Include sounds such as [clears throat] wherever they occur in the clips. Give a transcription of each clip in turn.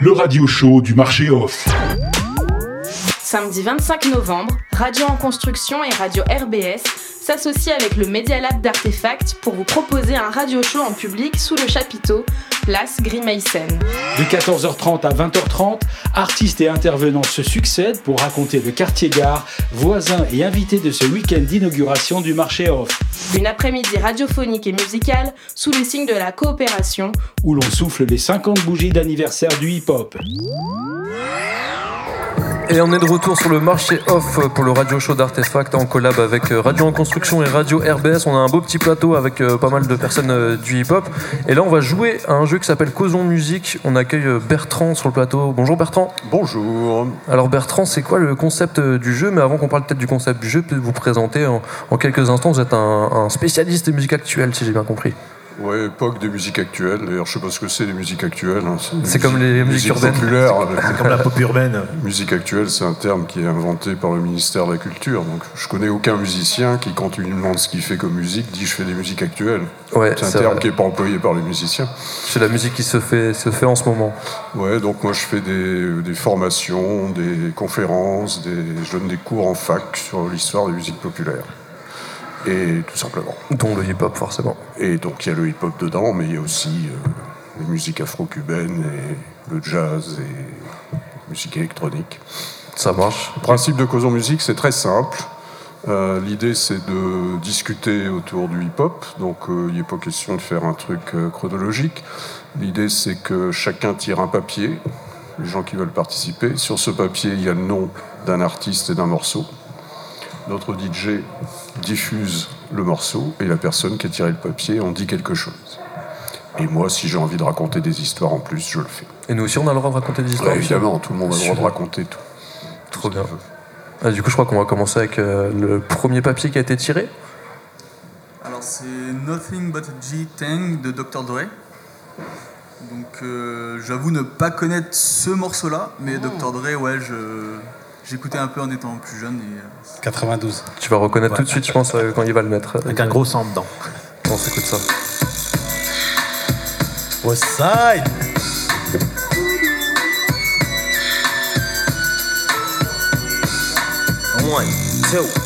Le radio show du marché off. Samedi 25 novembre, Radio en construction et Radio RBS s'associent avec le Media Lab d'Artefact pour vous proposer un radio show en public sous le chapiteau, place Grimaysen. De 14h30 à 20h30, artistes et intervenants se succèdent pour raconter le quartier-gare, voisins et invités de ce week-end d'inauguration du marché off. Une après-midi radiophonique et musicale sous le signe de la coopération, où l'on souffle les 50 bougies d'anniversaire du hip-hop. Et on est de retour sur le marché off pour le radio show d'Artefact en collab avec euh, Radio en construction et Radio RBS. On a un beau petit plateau avec euh, pas mal de personnes euh, du hip-hop. Et là, on va jouer à un jeu qui s'appelle Causons Musique. On accueille Bertrand sur le plateau. Bonjour Bertrand. Bonjour. Alors Bertrand, c'est quoi le concept du jeu? Mais avant qu'on parle peut-être du concept du jeu, peut-être vous présenter en, quelques instants. Vous êtes un, un spécialiste de musique actuelle, si j'ai bien compris. Ouais, époque des musiques actuelles. D'ailleurs, je sais pas ce que c'est les musiques actuelles. Hein. C'est comme les musiques urbaines. C'est comme la pop [laughs] urbaine. Musique actuelle, c'est un terme qui est inventé par le ministère de la Culture. Donc, je connais aucun musicien qui, quand on lui demande ce qu'il fait comme musique, dit je fais des musiques actuelles. Ouais, c'est un terme qui n'est pas employé par les musiciens. C'est la musique qui se fait, se fait en ce moment. Ouais, donc moi je fais des, des formations, des conférences, des, je donne des cours en fac sur l'histoire des musiques populaires et tout simplement. Dont le hip-hop, forcément. Et donc il y a le hip-hop dedans, mais il y a aussi euh, les musiques afro-cubaines et le jazz et la musique électronique. Ça marche. Le principe de Causons Musique, c'est très simple. Euh, l'idée, c'est de discuter autour du hip-hop, donc euh, il n'est pas question de faire un truc chronologique. L'idée, c'est que chacun tire un papier, les gens qui veulent participer. Sur ce papier, il y a le nom d'un artiste et d'un morceau notre DJ diffuse le morceau et la personne qui a tiré le papier en dit quelque chose. Et moi, si j'ai envie de raconter des histoires en plus, je le fais. Et nous aussi, on a le droit de raconter des histoires Évidemment, tout le monde a le droit de raconter tout. Trop bien. Ah, du coup, je crois qu'on va commencer avec euh, le premier papier qui a été tiré. Alors, c'est Nothing But a G Tang de Dr. Dre. Donc, euh, j'avoue ne pas connaître ce morceau-là, mais Dr. Dre, ouais, je J'écoutais un peu en étant plus jeune. Et, 92. Euh, tu vas reconnaître tout de suite, je pense, euh, quand il va le mettre. Avec un gros sang dedans. On s'écoute ça. West Side One, two.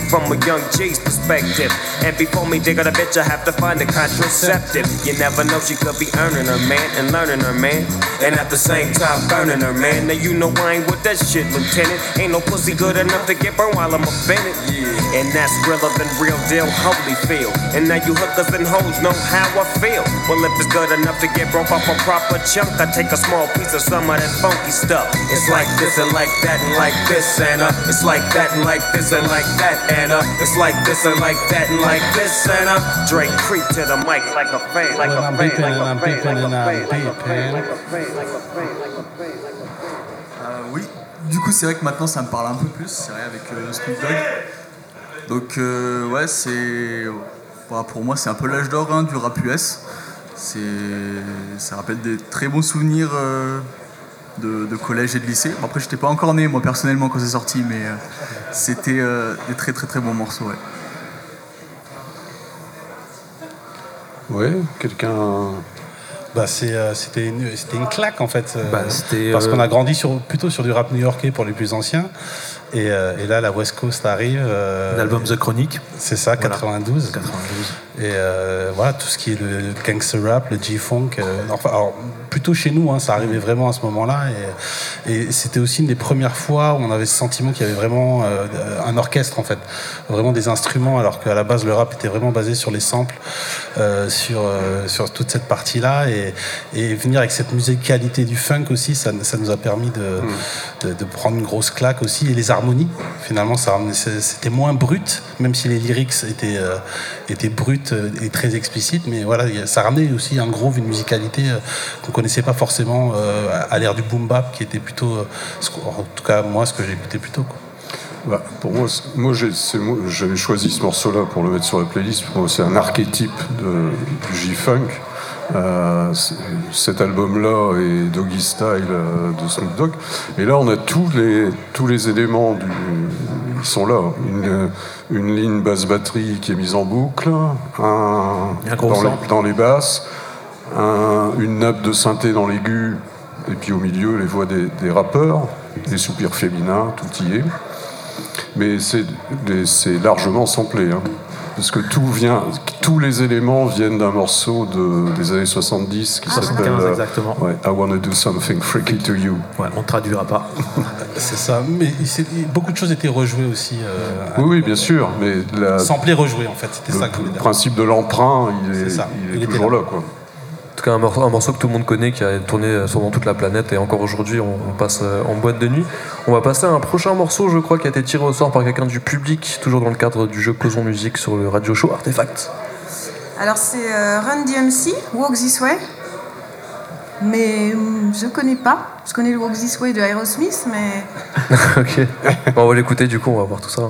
from a young G's perspective. And before me dig out a bitch, I have to find a contraceptive. You never know, she could be earning her man and learning her man. And at the same time, burning her man. Now you know I ain't with that shit, Lieutenant. Ain't no pussy good enough to get burned while I'm offended. Yeah. And that's realer than real deal, holy feel. And now you hookers and hoes know how I feel. Well, if it's good enough to get broke off a proper chunk, I take a small piece of some of that funky stuff. It's like this and like that and like this, and uh, it's like that and like this and like that. And it's like this and like that and like this and Drake creep to the mic like a fan, like a fan, like a fan, like a fan, like a fan, like a fan, like a fan, like a fan. Oui, du coup c'est vrai que maintenant ça me parle un peu plus, c'est vrai avec euh, Snoop Dogg. Donc euh, ouais c'est, bah, pour moi c'est un peu l'âge d'or hein, du rap US. C'est, ça rappelle des très bons souvenirs. Euh, de, collège et de lycée. Bon, après, j'étais pas encore né, moi, personnellement, quand c'est sorti, mais euh, c'était euh, des très, très, très bons morceaux, ouais. Ouais, quelqu'un. Bah, euh, c'était une, une, claque en fait. Bah, parce qu'on a grandi sur, plutôt sur du rap new-yorkais pour les plus anciens. Euh, et, là, la West Coast arrive. Euh, L'album The Chronic. C'est ça, 92. 92. Et euh, voilà, tout ce qui est le gangster rap, le G-Funk. enfin, alors, plutôt chez nous, hein, ça arrivait vraiment à ce moment-là. Et, et c'était aussi une des premières fois où on avait ce sentiment qu'il y avait vraiment un orchestre, en fait. Vraiment des instruments, alors qu'à la base, le rap était vraiment basé sur les samples, sur, sur toute cette partie-là. Et, et, venir avec cette musicalité du funk aussi, ça, ça nous a permis de. De, prendre une grosse claque aussi. Et les harmonies, finalement, c'était moins brut, même si les lyrics étaient, euh, étaient bruts et très explicites. Mais voilà, ça ramenait aussi un groove, une musicalité qu'on connaissait pas forcément à l'ère du boom bap, qui était plutôt, en tout cas moi, ce que j'écoutais plutôt. Quoi. Bah, pour moi, moi j'avais choisi ce morceau-là pour le mettre sur la playlist. Pour moi, c'est un archétype de, du J-Funk. Euh, cet album-là et Doggy Style euh, de Snoop Dogg. Et là, on a tous les, tous les éléments du, ils sont là. Une, une ligne basse batterie qui est mise en boucle, un, dans, les, dans, les, basses, un, une nappe de synthé dans l'aigu, et puis au milieu, les voix des, des rappeurs, des soupirs féminins, tout y est. Mais c'est largement samplé. Hein. Parce que tout vient, tous les éléments viennent d'un morceau de, des années 70 qui ah, s'appelle euh, exactement. I Wanna Do Something Freaky to You. Ouais, on ne traduira pas. [laughs] c'est ça. Mais beaucoup de choses étaient rejouées aussi. Euh, oui, oui, bien sûr. Mais la, Samplé, rejoué en fait. C'était ça que Le principe de l'emprunt, il est, il est, toujours là. là quoi tout cas, un morceau, un morceau, que tout le monde connaît, qui a tourné euh, sur toute la planète, et encore aujourd'hui, on, passe euh, en boîte de nuit. On va passer à un prochain morceau, je crois, qui a été tiré au sort par quelqu'un du public, toujours dans le cadre du jeu Causons Musique sur le radio show Artefact. Alors, c'est euh, Run DMC, Walk This Way. Mais hum, je connais pas. Je connais le Walk This Way de Aerosmith, mais. [laughs] ok. on va l'écouter, du coup, on va voir tout ça.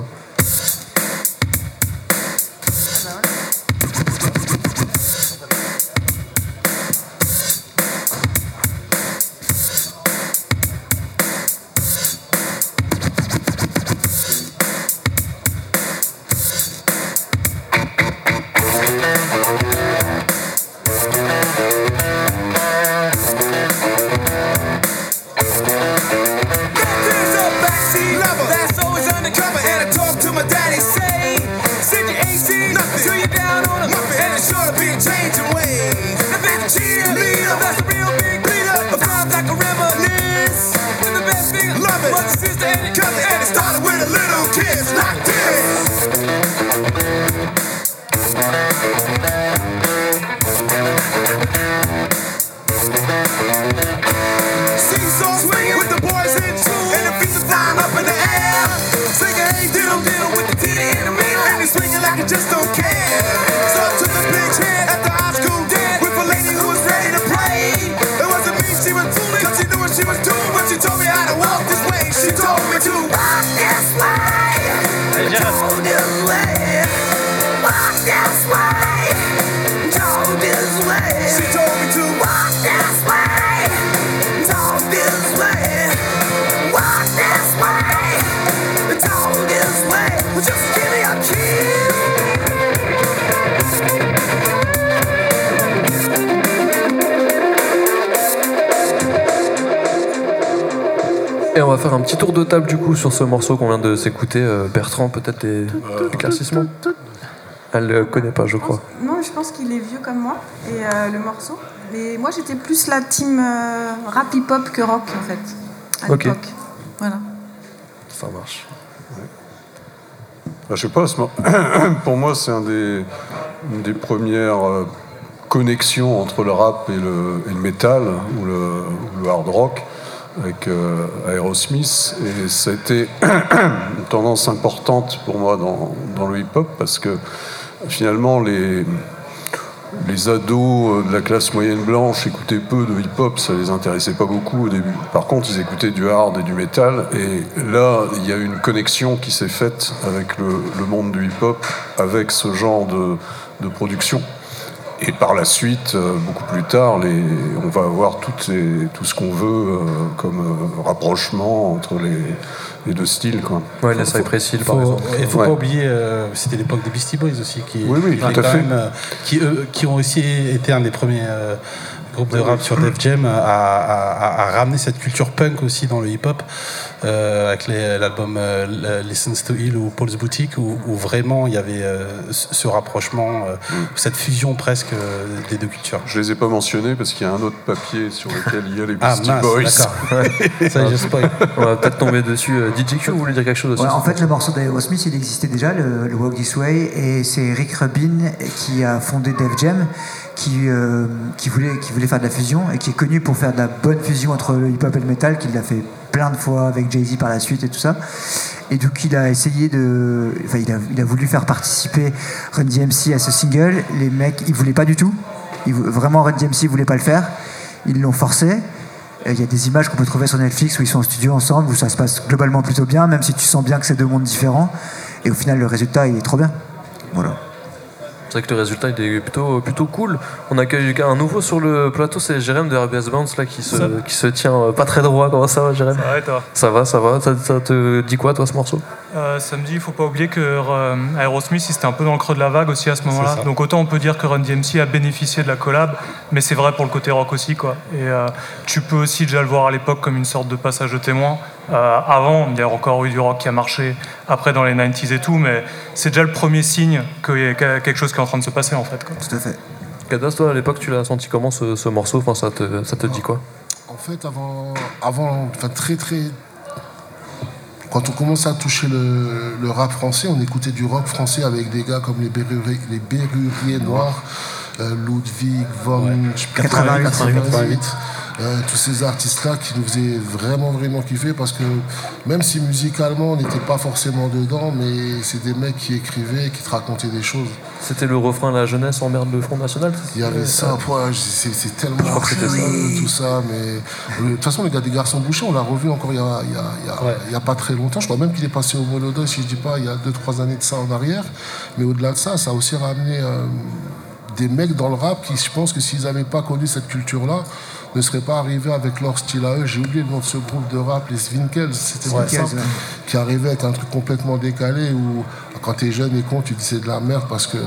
Coup sur ce morceau qu'on vient de s'écouter. Euh, Bertrand, peut-être des éclaircissements Elle ne connaît pas, je crois. Non, je pense qu'il est vieux comme moi, et euh, le morceau. Mais moi, j'étais plus la team euh, rap hip-hop que rock, en fait, à ok. Voilà. Ça marche. Bah, je sais pas, [coughs] pour moi, c'est un des, une des premières connexions entre le rap et le, et le metal, ou le, ou le hard rock avec euh, Aerosmith. Et ça a été [clears throat] une tendance importante pour moi dans, le hip-hop parce que finalement, les, les ados de la classe moyenne blanche écoutaient peu de hip-hop, ça les intéressait pas beaucoup au début. Par contre, ils écoutaient du hard et du metal, et là, il y a une connexion qui s'est faite avec le, le monde du hip-hop, avec ce genre de, de production. Et par la suite, euh, beaucoup plus tard, les, on va avoir toutes les, tout ce qu'on veut euh, comme euh, rapprochement entre les, les, deux styles. Quoi. Ouais, les Cypress Hill, par exemple. Il ne faut pas oublier, c'était l'époque des Beastie Boys aussi, qui, oui, oui, tout à fait. Même, qui, eux, qui, ont aussi été un des premiers groupes de rap sur Def Jam à, à, à, ramener cette culture punk aussi dans le hip-hop. Euh, avec l'album euh, Listens to Heal ou Paul's Boutique, où, vraiment il y avait euh, ce rapprochement, mm. cette fusion presque des deux cultures. Je les ai pas mentionnés parce qu'il y a un autre papier sur lequel il y a les ah, Beastie Boys. [laughs] Ça, je spoil. On va peut-être tomber dessus DJ Q voulait dire quelque chose aussi. Ouais, en fait, le morceau d'Aerosmith, il existait déjà, le, le Walk This Way, et c'est Rick Rubin qui a fondé Def Jam, qui, euh, qui, voulait, faire de la fusion, et qui est connu pour faire de la bonne fusion entre le hip-hop et le metal, qu'il l'a fait plein de fois avec Jay-Z par la suite et tout ça. Et donc, il a essayé de. Enfin, il a, il a voulu faire participer Run DMC à ce single. Les mecs, ils voulaient pas du tout. Ils vraiment, Run DMC voulait pas le faire. Ils l'ont forcé. Il y a des images qu'on peut trouver sur Netflix où ils sont en studio ensemble, où ça se passe globalement plutôt bien, même si tu sens bien que c'est deux mondes différents. Et au final, le résultat, il est trop bien. Voilà. C'est vrai que le résultat il est plutôt, plutôt cool. On accueille un nouveau sur le plateau, c'est Jérém de RBS Bounce là, qui, se, Ça. qui se tient euh, pas très droit. Comment ça va, Jérém? Ça va et toi? Ça va, ça va. Ça, ça te dit quoi, toi, ce morceau? Euh, samedi, il faut pas oublier que euh, Aerosmith, il était un peu dans le creux de la vague aussi à ce moment-là. Ça. Donc autant on peut dire que Run DMC a bénéficié de la collab, mais c'est vrai pour le côté rock aussi. Quoi. Et euh, tu peux aussi déjà le voir à l'époque comme une sorte de passage de témoin. Euh, avant, il y a encore eu du rock qui a marché après dans les 90s et tout, mais c'est déjà le premier signe qu'il y a quelque chose qui est en train de se passer en fait. Quoi. Tout à fait. Kadas, toi, à l'époque, tu l'as senti comment ce, ce morceau? Enfin, ça, te, ça te dit quoi? En fait, avant, avant enfin, très très. Quand on commençait à toucher le, le rap français, on écoutait du rock français avec des gars comme les Berruriers, les Berruriers Noirs, euh, Ludwig von je sais plus, 88, 88, euh, tous ces artistes-là qui nous faisaient vraiment vraiment kiffer parce que même si musicalement on n'était pas forcément dedans, mais c'est des mecs qui écrivaient, qui te racontaient des choses. C'était le refrain La jeunesse emmerde le Front National Il y avait ça, ouais, c'est tellement Je crois que ça. tout ça, mais euh, de toute façon, le gars des garçons bouchés, on l'a revu encore il y a, il y a- il y a- il y a pas très longtemps. Je crois même qu'il est passé au Molodo, si je dis pas, il y a 2-3 années de ça en arrière. Mais au-delà de ça, ça a aussi ramené euh, des mecs dans le rap qui, je pense que s'ils n'avaient pas connu cette culture-là, ne seraient pas arrivés avec leur style à eux. J'ai oublié le nom de ce groupe de rap, les Swinkels, c'était Ouais. qui arrivait avec un truc complètement décalé où quand t'es jeune et con, tu dis c'est de la merde parce que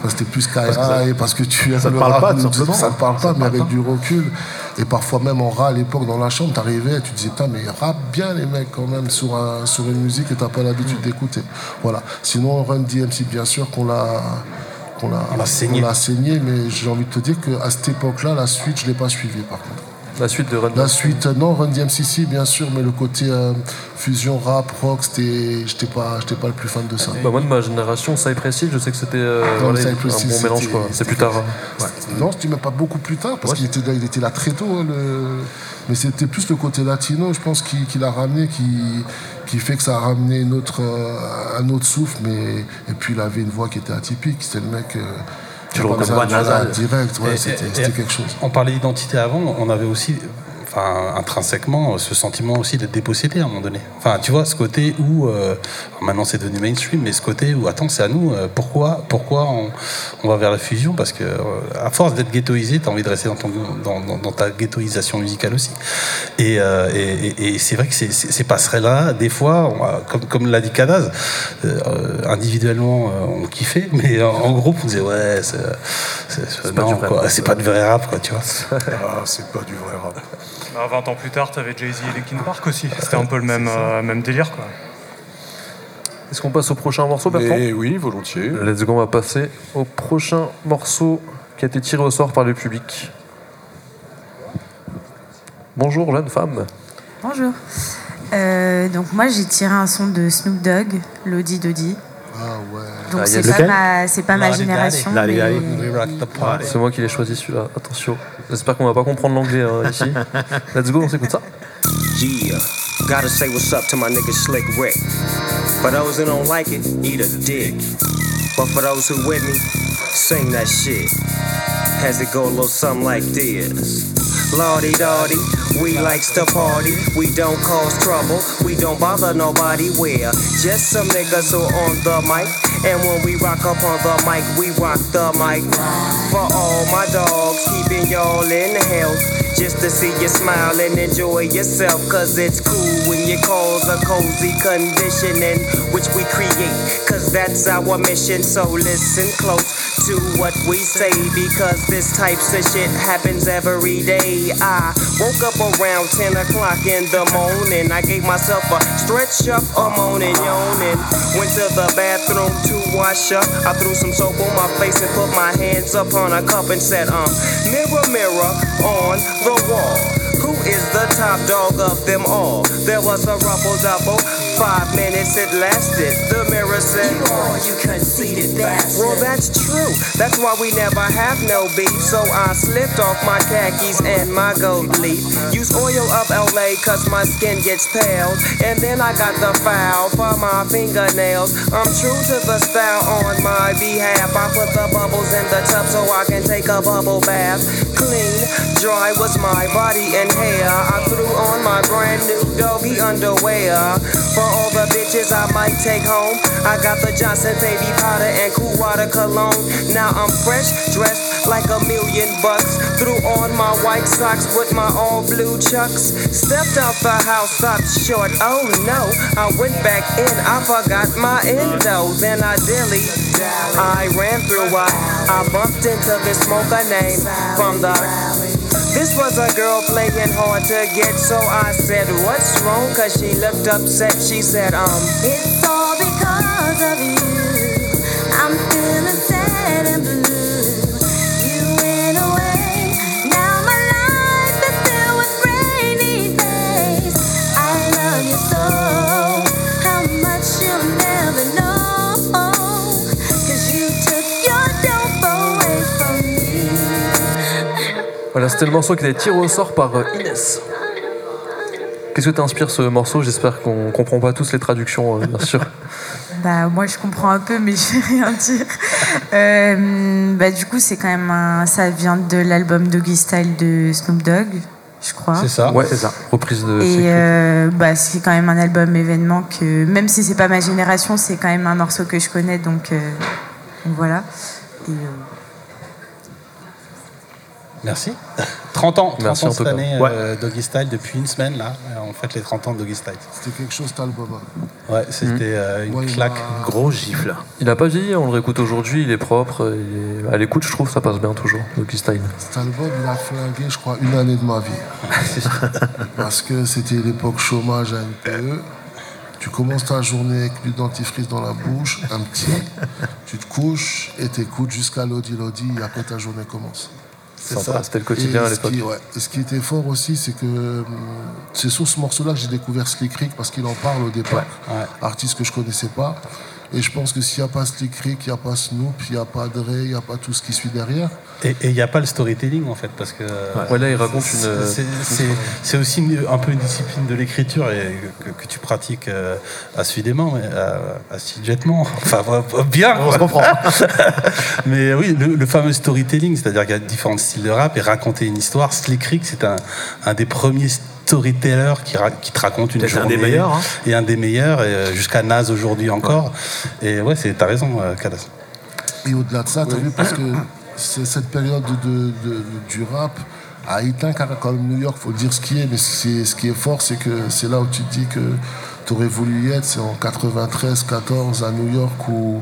parce que t'es plus Kaira et parce que tu aimes ça le parle rap, pas, nous, ça te parle pas, mais avec pas. du recul. Et parfois même en rat à l'époque dans la chambre, t'arrivais, tu disais putain mais rap bien les mecs quand même sur, un, sur une musique que t'as pas l'habitude d'écouter. Voilà. Sinon Run DMC bien sûr qu'on l'a qu'on l'a On l'a saigné. saigné, mais j'ai envie de te dire qu'à cette époque-là, la suite je l'ai pas suivi par contre. La suite de Run La suite, euh, non, Run DMC si, bien sûr, mais le côté euh, fusion rap, rock, j'étais pas, pas le plus fan de ça. Bah, moi, de ma génération, Cypress Hill, je sais que c'était euh, voilà, un bon mélange. quoi. C'est plus tard. hein. Ouais. Non, dis même pas beaucoup plus tard, parce qu'il était, là- il était là très tôt. hein, le- Mais c'était plus le côté latino, je pense, qui, qui l'a ramené, qui, qui fait que ça a ramené une autre, euh, un autre souffle. Mais... Et puis il avait une voix qui était atypique, c'était le mec. Tu le pas reconnais. dire direct, ouais, c'était quelque chose. On parlait d'identité avant, on avait aussi, enfin, intrinsèquement, ce sentiment aussi d'être dépossédé à un moment donné. Enfin, tu vois, ce côté où, euh, maintenant c'est devenu mainstream, mais ce côté où, attends, c'est à nous, euh, pourquoi, pourquoi on, on va vers la fusion? Parce que, euh, à force d'être ghettoisé, tu as envie de rester dans, ton, dans, dans- dans ta ghettoisation musicale aussi. Et, euh, et- et- et c'est vrai que ces, passerelles-là, des fois, on comme, comme l'a dit Kadaz, euh, individuellement, euh, on kiffait, [laughs] mais en, en groupe, on disait, ouais, c'est pas du quoi, pas vrai rap, quoi, tu vois. [laughs] Ah, c'est pas du vrai rap. Bah, 20 ans plus tard, t'avais Jay-Z et Linkin Park aussi. C'était un peu le même, euh, même délire. Quoi. Est-ce qu'on passe au prochain morceau, Bertrand Mais oui, volontiers. Let's go, on va passer au prochain morceau qui a été tiré au sort par le public. Bonjour, jeune femme. Bonjour. Euh, donc moi j'ai tiré un son de Snoop Dogg, Lodi Dodi. Ah ouais. Donc Ah, c'est pas ma, c'est pas ma génération. C'est moi qui l'ai choisi celui-là, attention. J'espère qu'on va pas comprendre l'anglais hein, ici. Let's go, on s'écoute ça. Yeah, gotta say what's up to my nigga Slick Rick. For those who don't like it, eat a dick. But for those who with me, sing that shit. Has it go a something like this? Lordy Dotty, we likes to party. We don't cause trouble, we don't bother nobody. We're just some niggas who on the mic. And when we rock up on the mic, we rock the mic. For all my dogs, keeping y'all in health. Just to see you smile and enjoy yourself. Cause it's cool when you cause a cozy condition in which we create. Cause that's our mission. So listen close to what we say. Because this types of shit happens every day. I woke up around 10 o'clock in the morning. I gave myself a stretch up, a moaning, yawning. Went to the bathroom to wash up. I threw some soap on my face and put my hands up on a cup and said, um, mirror, mirror on the wall. Who is the top dog of them all? There was a ruffle double. Five minutes it lasted. The mirror said, Oh, you conceited bastard. Well, that's true. That's why we never have no beef. So I slipped off my khakis and my gold leaf. Use oil of LA cause my skin gets pale. And then I got the foul for my fingernails. I'm true to the style on my behalf. I put the bubbles in the tub so I can take a bubble bath. Clean, dry was my body and hair. I threw on my brand new doggy underwear. For all the bitches I might take home. I got the Johnson baby powder and cool water cologne. Now I'm fresh, dressed like a million bucks. Threw on my white socks with my all blue chucks. Stepped out the house, stopped short. Oh no, I went back in, I forgot my endo. Then I dilly, I ran through I, I bumped into this smoker name from the. This was a girl playing hard to get, so I said, What's wrong? Cause she looked upset. She said, Um, It's all because of you. Voilà, c'était le morceau qui a été tiré au sort par euh, Inès. Qu'est-ce que t'inspire ce morceau? J'espère qu'on comprend pas tous les traductions, euh, bien sûr. [laughs] Bah, moi, je comprends un peu, mais [laughs] je vais rien dire. Euh, bah, du coup, c'est quand même un... Ça vient de l'album Doggy Style de Snoop Dogg, je crois. C'est ça Ouais, c'est ça. Reprise de. Et euh, bah, c'est quand même un album événement que, même si c'est pas ma génération, c'est quand même un morceau que je connais, donc, euh, donc voilà. Et, euh, Merci. [laughs] 30 ans, 30 Merci, ans en cette tout cas. année, Ouais. euh, Doggy Style, depuis une semaine, là, euh, on fête les 30 ans de Doggy Style. C'était quelque chose, cet album. Ouais, c'était euh, une claque. Gros gifle. Il a pas vieilli, on le réécoute aujourd'hui, il est propre. il est- À l'écoute, je trouve, ça passe bien toujours, Doggy Style. Cet album, il a flingué, je crois, une année de ma vie. [laughs] Parce que c'était l'époque chômage à NPE. Tu commences ta journée avec du dentifrice dans la bouche, un petit, tu te couches et t'écoutes jusqu'à Lodi Lodi et après ta journée commence. C'est Sympa, ça. c'était le quotidien Et à ce l'époque. qui- ouais. Et ce qui était fort aussi, c'est que hum, c'est sur ce morceau-là que j'ai découvert Slick Rick parce qu'il en parle au départ. Artiste que je connaissais pas. Et je pense que s'il n'y a pas Slick Rick, il n'y a pas Snoop, il n'y a pas Dre, il n'y a pas tout ce qui suit derrière. Et il n'y a pas le storytelling en fait, parce que. Ouais, là, il raconte c'est- une- c'est- C'est c'est aussi une- un peu une discipline de l'écriture et que, que tu pratiques euh, assidûment, euh. [laughs] Enfin, bien. On se comprend. [laughs] mais oui, le, le fameux storytelling, c'est-à-dire qu'il y a différents styles de rap et raconter une histoire. Slick Rick, c'est un, un des premiers storytellers qui, qui te raconte une Peut-être un journée. des meilleurs, hein. Et un des meilleurs, et, euh, jusqu'à Naz aujourd'hui encore. Et ouais, c'est- t'as raison, euh, Kadas. Et au-delà de ça, tu as vu, parce que c'est cette période de, de- du rap a éteint car- quand même New York, faut dire ce qui est, mais c'est- ce qui est fort, c'est que c'est là où tu te dis que tu aurais voulu y être, c'est en 93, 14 à New York où,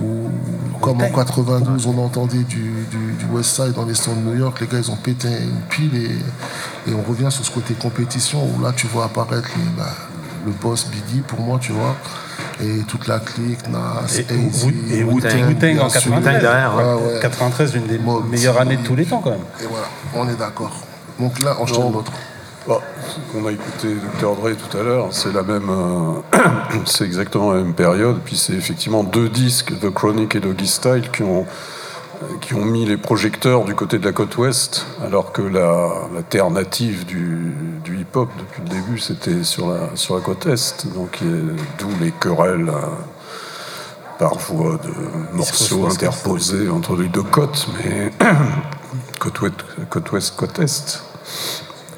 où, comme en 92, on entendait du, du, du West Side dans les sons de New York, les gars ils ont pété une pile et, et on revient sur ce côté compétition où là tu vois apparaître les- bah, le boss Biggie pour moi, tu vois. Et toute la clique, Nas, Et, AZ, Wu- et Wu-Tang en sûr. 93. Ouais, ouais. 93, l'une des Mob meilleures années de tous les temps quand même. Et voilà, on est d'accord. Donc là, enchaîne Non. l'autre. Bon, qu'on a écouté Dr. Dre tout à l'heure, c'est la même, euh, [clears throat] c'est exactement la même période. Puis c'est effectivement deux disques, The Chronic et Doggy Style, qui ont, qui ont mis les projecteurs du côté de la côte ouest, alors que la, la terre native du, du hip-hop depuis le début, c'était sur la, sur la côte est. Donc d'où les querelles. euh, par voie de morceaux interposés entre les deux côtes, mais [clears throat] côte ouest, côte ouest, côte est.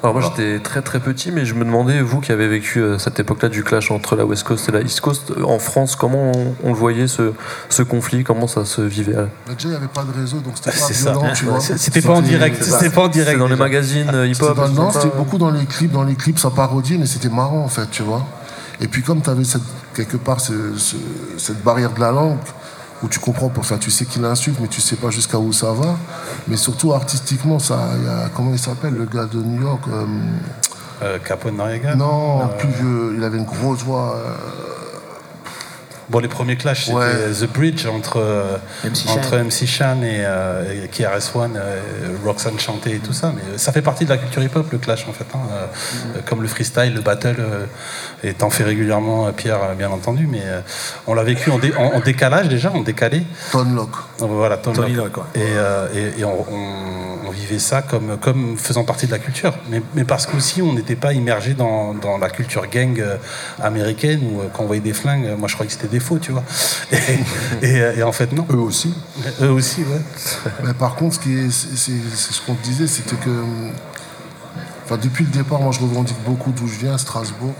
Alors moi j'étais très très petit, mais je me demandais, vous qui avez vécu euh, cette époque-là du clash entre la West Coast et la East Coast, euh, en France, comment on, on le voyait ce, ce conflit, comment ça se vivait? Mais déjà, il n'y avait pas de réseau, donc c'était pas ça. violent, tu vois. C'était pas en direct, c'était pas en direct. Dans les magazines euh, hip-hop non, c'était beaucoup dans les clips. Dans les clips, ça parodiait, mais c'était marrant, en fait, tu vois. Et puis, comme tu avais cette, quelque part ce- ce- cette barrière de la langue, où tu comprends, pour- enfin, tu sais qu'il insulte, mais tu sais pas jusqu'à où ça va. Mais surtout, artistiquement, ça, y a, comment il s'appelle, le gars de New York euh, Euh, Capone Noriega Non, Euh, plus vieux, il avait une grosse voix. euh, Bon, les premiers clashs, c'était Ouais. The Bridge entre, euh, MC entre Shan. MC Shan et, euh, et KRS-One, euh, Roxanne chantait et tout ça. Mais ça fait partie de la culture hip-hop, le clash, en fait. hein. Mm. comme le freestyle, le battle, euh, et t'en fais régulièrement, Pierre, bien entendu. Mais euh, on l'a vécu en, dé- en- en décalage déjà, en décalé. Tone Lock. Voilà, Tone Lock. Lock, ouais. Et, euh, et- et on, on- on vivait ça comme, comme faisant partie de la culture. Mais, mais parce qu'aussi, on n'était pas immergé dans, dans la culture gang euh, américaine où euh, quand on voyait des flingues, euh, moi je croyais que c'était des faux, tu vois. Et, [laughs] et, et en fait, non. Eux aussi. Eux aussi, ouais. Mais par contre, c'est, ce qu'on te disait, c'était que. Enfin, depuis le départ, moi je revendique beaucoup d'où je viens, Strasbourg.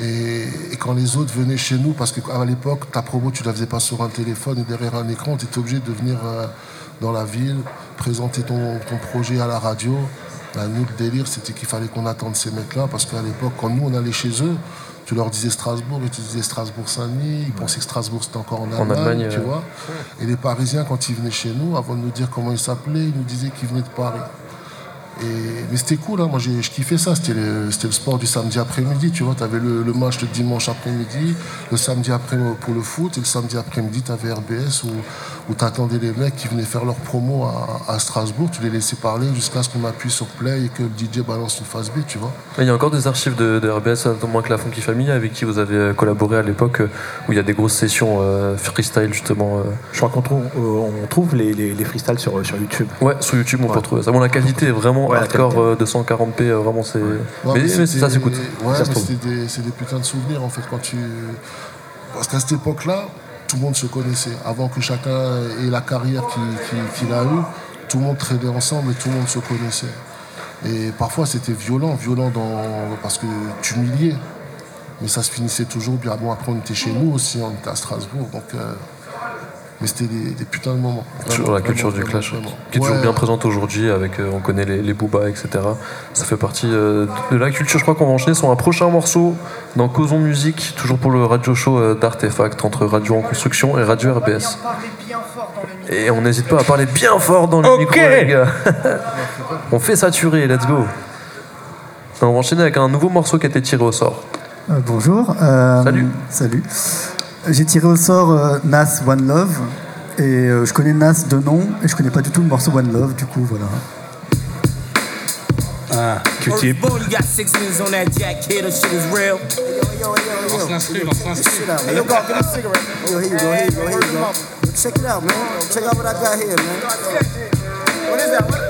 Et, et quand les autres venaient chez nous, parce qu'à l'époque, ta promo, tu la faisais pas sur un téléphone ou derrière un écran, tu étais obligé de venir euh, dans la ville, présenter ton, ton projet à la radio. Ben, nous, le délire, c'était qu'il fallait qu'on attende ces mecs-là, parce qu'à l'époque, quand nous, on allait chez eux, tu leur disais Strasbourg, et tu disais Strasbourg-Saint-Denis, ils pensaient que Strasbourg, c'était encore en En Allemagne, tu euh, vois. Et les Parisiens, quand ils venaient chez nous, avant de nous dire comment ils s'appelaient, ils nous disaient qu'ils venaient de Paris. Et, mais c'était cool, hein. moi j'ai- je kiffais ça, c'était le, le sport du samedi après-midi, tu vois, tu avais le, le match le dimanche après-midi, le samedi après pour le foot, et le samedi après-midi tu avais RBS où, où tu attendais les mecs qui venaient faire leur promo à, à Strasbourg, tu les laissais parler jusqu'à ce qu'on appuie sur play et que le DJ balance une phase B, tu vois. Il y a encore des archives de, de RBS, notamment avec la Funky Family, avec qui vous avez euh, collaboré à l'époque, euh, où il y a des grosses sessions euh, freestyle justement. euh. Je crois qu'on trouve, euh, on trouve les, les, les freestyles sur, sur YouTube. Ouais, sur YouTube on peut retrouver ça. Bon, la qualité est vraiment Ouais, la hardcore qualité. euh, de 140p, euh, vraiment c'est. Ouais, mais mais c'est- ça s'écoute. Ouais, ça mais c'était des, c'est des putains de souvenirs en fait quand tu. Parce qu'à cette époque-là, tout le monde se connaissait. Avant que chacun ait la carrière qu'il a eue, tout le monde traînait ensemble et tout le monde se connaissait. Et parfois c'était violent, violent dans... parce que tu humiliais. Mais ça se finissait toujours bien. Bon, après on était chez nous aussi, on était à Strasbourg. Donc, euh, Mais c'était des, des putains de moments. Toujours la culture vraiment, du clash, vraiment, qui est toujours Ouais. bien présente aujourd'hui, avec euh, on connaît les, les boobas, etc. Ça fait partie euh, de la culture. Je crois qu'on va enchaîner sur un prochain morceau dans Causons Musique, toujours pour le radio show euh, d'Artefact entre Radio en construction et Radio RBS. Et on n'hésite pas à parler bien fort dans le micro, les gars. [laughs] on fait saturer, let's go. On va enchaîner avec un nouveau morceau qui a été tiré au sort. Euh, bonjour. euh, Salut. Salut. J'ai tiré au sort euh, Nas One Love. Et euh, je connais Nas de nom, et je connais pas du tout le morceau One Love, du coup voilà. Ah, Q-tip. Boy, you got six niggas on that jack kid, that shit is real. Hey, yo, God, give me a cigarette. Yo, here you go, here you go, here you go. Yo, check it out, man. Check out what I got here, man. What is that? What,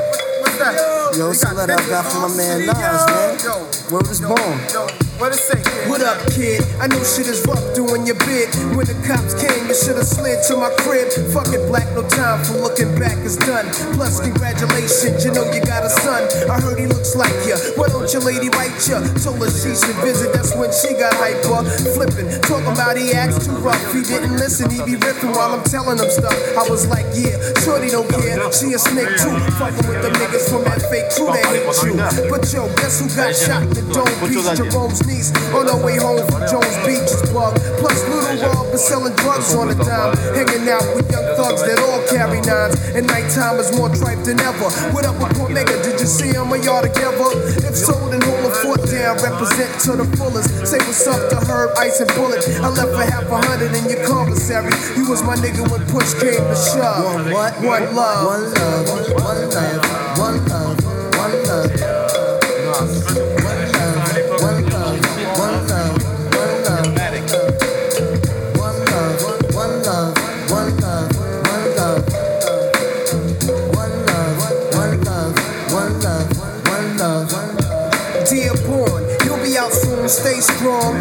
what's that? Yo, it's a letter I got from my man Nas, man. Word is born. What say? What up, kid? I know shit is rough doing your bid. When the cops came, you should've slid to my crib. Fuck it, black, no time for looking back, it's done. Plus, congratulations, you know you got a son. I heard he looks like ya. Why don't your lady write ya? Told her she should visit, that's when she got hyper. Flipping, talking about he acts too rough. He didn't listen, he be ripping while I'm telling him stuff. I was like, yeah, shorty don't care. She a snake too. Fucking with the niggas from that fake crew that hate you. But yo, guess who got shot the dome piece? Jerome's niece on our way home from Jones Beach is plug. Plus, Little Rob is selling drugs on the dime. Hanging out with young thugs that all carry nines. And nighttime is more tripe than ever. What up with Omega? Did you see him or y'all together? If so, then hold a foot down. Represent to the fullest. Say what's up to Herb, Ice, and Bullet. I left for half a hundred in your commissary. You was my nigga when push came to shove. One what? One love. One love. One love. One love. One love. One love. One love. Stay strong.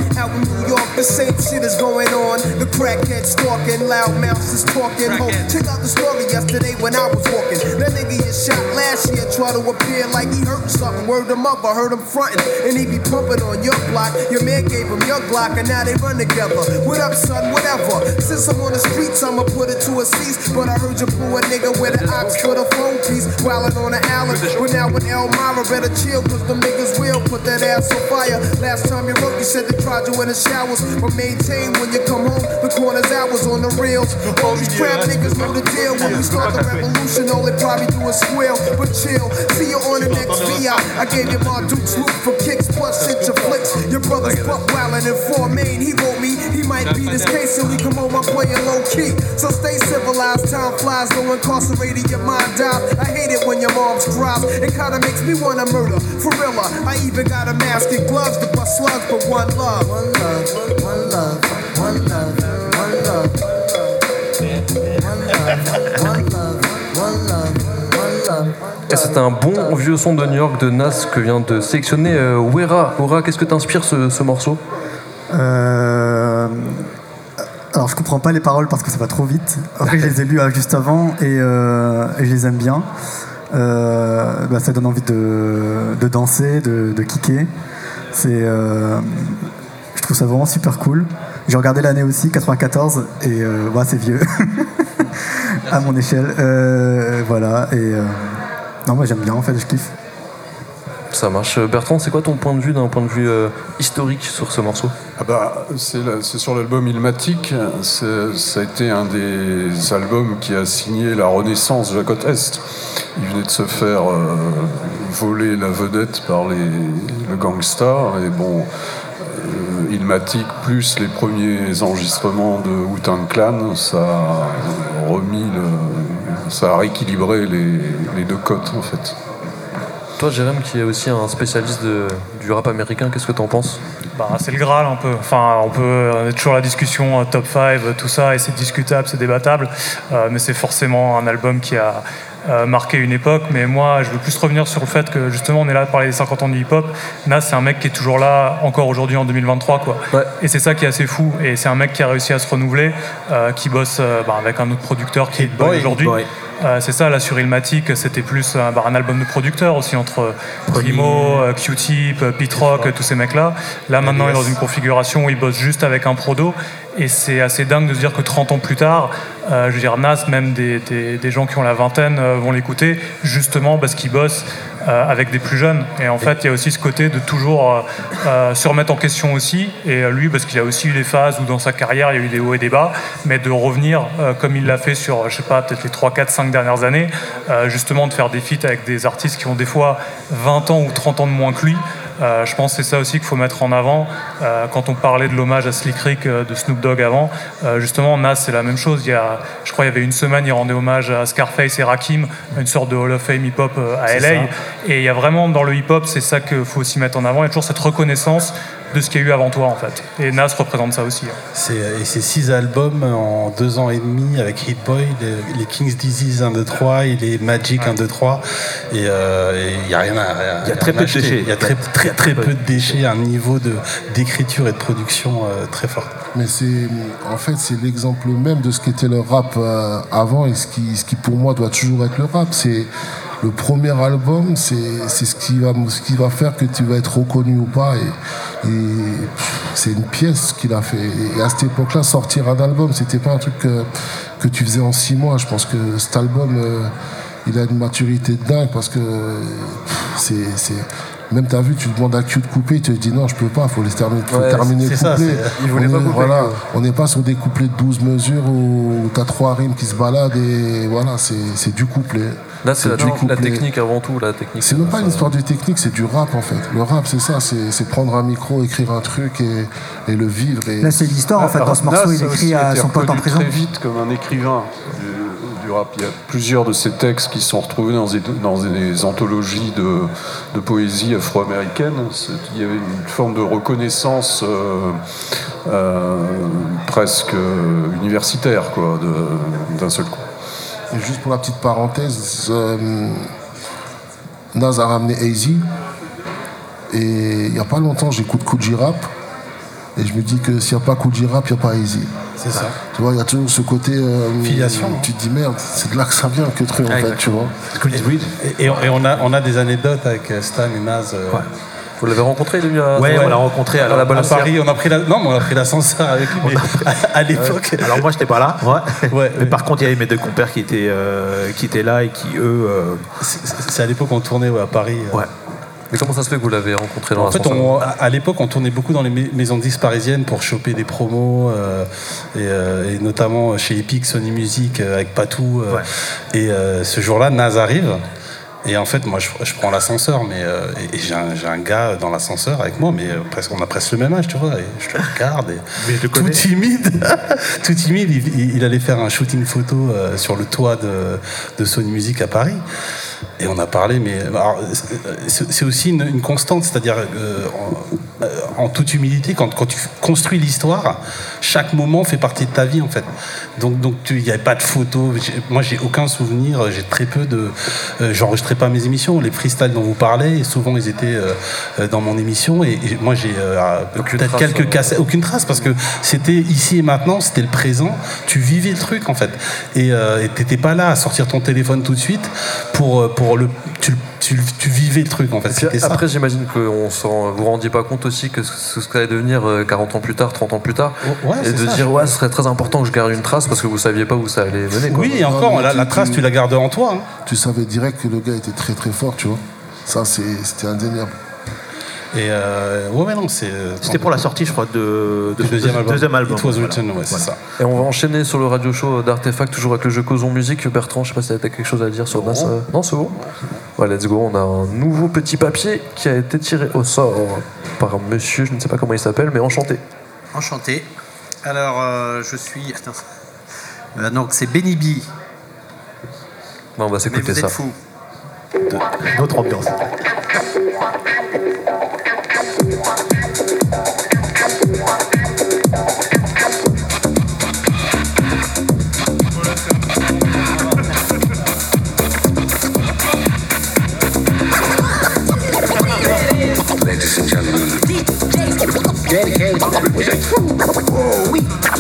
York, the same shit is going on. The crackhead stalking, loud mouths is talking. Ho, check out the story yesterday when I was walking. That nigga get shot last year, try to appear like he hurt something. Word him up, I heard him frontin', and he be pumping on your block. Your man gave him your block, and now they run together. What up, son? Whatever. Since I'm on the streets, I'ma put it to a cease. But I heard you blew a nigga with an ox for the phone piece. Wildin' on the island. But now with Elmira, better chill, cause them niggas will put that ass on fire. Last time you wrote, you said they tried you in a the showers. But maintain when you come home, the corner's hours on the reels. All these crap niggas know the deal. When we start the revolution, all they probably do is squeal. but chill. See you on the next VI. I gave you my Duke's loop for kicks plus shit your flicks. Your brother's buck wildin' in four main. He wrote me, he might beat his case till he come home. I'm playing low key. So stay civilized. Time flies, no incarcerated, your mind dies. I hate it when your mom's cries. It kinda makes me wanna murder. For real, I even got a mask and gloves to bust slugs, but one love. One love, Et c'est un bon vieux son de New York de Nas que vient de sélectionner euh, Wera. Wera, qu'est-ce que t'inspire ce, ce morceau? Euh, alors je comprends pas les paroles parce que ça va trop vite. [laughs] Après je les ai lus euh, juste avant et, euh, et je les aime bien. Bah, ça donne envie de, de danser, de, de kicker. C'est, trouve ça vraiment super cool. J'ai regardé l'année aussi, 94, et euh, ouais, c'est vieux [laughs] à mon échelle. Euh, voilà et euh, non moi j'aime bien en fait, je kiffe. Ça marche. Euh, Bertrand, c'est quoi ton point de vue d'un point de vue euh, historique sur ce morceau? Ah bah, c'est la- c'est sur l'album Ilmatic. C'est- Ça a été un des albums qui a signé la renaissance de la côte Est. Il venait de se faire euh, voler la vedette par les, le gangsta. Et bon, euh, Ilmatic plus les premiers enregistrements de Wu-Tang Clan, ça a remis le, ça a rééquilibré les, les deux côtes en fait. Toi, Jérém, qui est aussi un spécialiste de- du rap américain, qu'est-ce que t'en penses? Bah, c'est le Graal un peu. Enfin, on peut on a toujours la discussion euh, top 5, euh, tout ça, et c'est discutable, c'est débattable, euh, mais c'est forcément un album qui a euh, marqué une époque. Mais moi, je veux plus revenir sur le fait que justement, on est là à parler des 50 ans du hip-hop. Nas, c'est un mec qui est toujours là, encore aujourd'hui en 2023, quoi. Et c'est ça qui est assez fou. Et c'est un mec qui a réussi à se renouveler, euh, qui bosse euh, bah, avec un autre producteur qui est Boy, aujourd'hui. Euh, c'est ça, là sur Ilmatic, c'était plus euh, bah, un album de producteurs aussi entre Primo, euh, Q-Tip, euh, Pete Rock, euh, tous ces mecs-là. Là maintenant, il est dans une configuration où il bosse juste avec un prodo. Et c'est assez dingue de se dire que 30 ans plus tard, euh, je veux dire, Nas, même des, des- des gens qui ont la vingtaine euh, vont l'écouter, justement parce qu'il bosse euh, avec des plus jeunes. Et en fait, il y a aussi ce côté de toujours euh, euh, se remettre en question aussi. Et euh, lui, parce qu'il a aussi eu des phases où dans sa carrière, il y a eu des hauts et des bas, mais de revenir euh, comme il l'a fait sur, je sais pas, peut-être les 3, 4, 5 dernières années, euh, justement de faire des feats avec des artistes qui ont des fois 20 ans ou 30 ans de moins que lui. Euh, je pense que c'est ça aussi qu'il faut mettre en avant. Euh, quand on parlait de l'hommage à Slick Rick euh, de Snoop Dogg avant, justement, Nas, c'est la même chose. Il y a, je crois qu'il y avait une semaine, il rendait hommage à Scarface et Rakim, une sorte de Hall of Fame hip-hop à LA. ça. Et il y a vraiment dans le hip-hop, c'est ça qu'il faut aussi mettre en avant. Il y a toujours cette reconnaissance de ce qu'il y a eu avant toi, en fait. Et Nas représente ça aussi. hein. C'est, et c'est six albums en deux ans et demi avec Hit Boy, les, les King's Disease 1, 2, 3 et les Magic 1, 2, 3. Et il n'y a rien à. Il y a très peu de déchets. Il y a très, très, très peu de déchets, un niveau de, d'écriture et de production euh, très fort. Mais c'est, en fait, c'est l'exemple même de ce qu'était le rap euh, avant et ce qui, ce qui pour moi doit toujours être le rap. C'est le premier album, c'est, c'est ce qui va, ce qui va faire que tu vas être reconnu ou pas. Et, et c'est une pièce qu'il a fait. Et à cette époque-là, sortir un album, c'était pas un truc que, que tu faisais en six mois. Je pense que cet album, euh, il a une maturité de dingue parce que c'est, c'est même t'as vu, tu demandes à Q de couper, il te dit non, je peux pas, faut les terminer, faut Ouais, terminer le couplet. On Voilà, n'est pas sur des couplets de 12 mesures où t'as trois rimes qui se baladent et voilà, c'est c'est du couplet. Là, c'est la, du la couplet. technique avant tout. La technique. C'est même pas une histoire de technique, c'est du rap en fait. Le rap, c'est ça, c'est c'est prendre un micro, écrire un truc et, et le vivre. Et... Là, c'est l'histoire, en fait. Dans ce morceau, il écrit à son pote en prison. très vite comme un écrivain du, du rap. Il y a plusieurs de ces textes qui sont retrouvés dans des, dans des anthologies de, de poésie afro-américaine. C'est- Il y avait une forme de reconnaissance euh, euh, presque euh, universitaire, quoi, de- d'un seul coup. Et juste pour la petite parenthèse, euh, Nas a ramené AZ. Et il n'y a pas longtemps, j'écoute Rap. Et je me dis que s'il n'y a pas Kuji Rap, il n'y a pas AZ. C'est ça. Tu vois, il y a toujours ce côté. euh, Filiation, hein. Tu te dis merde, c'est de là que ça vient, que truc en fait, tu vois. Et, et on, et on a, on a des anecdotes avec euh, Stan et Naz. euh, Vous l'avez rencontré, lui à... Ouais, on l'a rencontré à la à. Paris, on a pris la, non, mais on a pris l'ascenseur avec lui, [laughs] à, à l'époque. Alors moi, j'étais pas là. Ouais. [laughs] Ouais, mais par contre, il y avait mes deux compères qui étaient, euh, qui étaient là et qui, eux. euh, C'est à l'époque on tournait ouais, à Paris. euh. Ouais. Mais comment ça se fait que vous l'avez rencontré dans En fait, l'ascenseur on- à à l'époque, on tournait beaucoup dans les mais- maisons de disques parisiennes pour choper des promos, euh, et, euh, et notamment chez Epic, Sony Music, euh, avec Patou. euh, Et euh, ce jour-là, Naz arrive. Et en fait, moi, je, je prends l'ascenseur, mais euh, et, et j'ai un, j'ai un gars dans l'ascenseur avec moi, mais euh, presque, on a presque le même âge, tu vois. Et je le regarde, et tout timide, [laughs] tout timide, il, il- il allait faire un shooting photo euh, sur le toit de, de Sony Music à Paris. Et on a parlé, mais c'est aussi une, une constante, c'est-à-dire euh, en, en toute humilité, quand, quand tu construis l'histoire, chaque moment fait partie de ta vie en fait. Donc donc il n'y avait pas de photos. Moi j'ai aucun souvenir, j'ai très peu de. euh, J'enregistrais pas mes émissions. Les freestyles dont vous parlez, souvent ils étaient euh, dans mon émission et, et moi j'ai euh, peut-être trace, quelques cassettes, aucune trace parce que c'était ici et maintenant, c'était le présent. Tu vivais le truc en fait et t'étais pas là à sortir ton téléphone tout de suite pour pour le tu, tu, tu vivais le truc en fait. Puis après, j'imagine que on s'en- vous vous rendiez pas compte aussi que ce ce que ça allait devenir euh, 40 ans plus tard, 30 ans plus tard. ouais, et c'est de ça, dire, ouais, ce serait très important que je garde une trace parce que vous saviez pas où ça allait mener. Quoi. Oui, et encore, la, la trace, tu la gardes en toi. hein. Tu savais direct que le gars était très très fort, tu vois. Ça, c'est- c'était indéniable. Et euh, ouais, ouais, non, c'est. C'était pour la sortie, je crois, de, deuxième album. Deuxième album. It was voilà. written, ouais, c'est ça. Et on va enchaîner sur le radio show d'Artefact, toujours avec le jeu Causons Musique. Bertrand, je sais pas si t'as quelque chose à dire sur Nas. euh, Non, c'est bon. Ouais, let's go. On a un nouveau petit papier qui a été tiré au sort par un monsieur, je ne sais pas comment il s'appelle, mais enchanté. Enchanté. Alors, euh, je suis. Attends. Euh, donc, c'est Benny B. Bon, on va Mais s'écouter ça. êtes fous. Une autre ambiance. Ladies and gentlemen. Oh oui. Et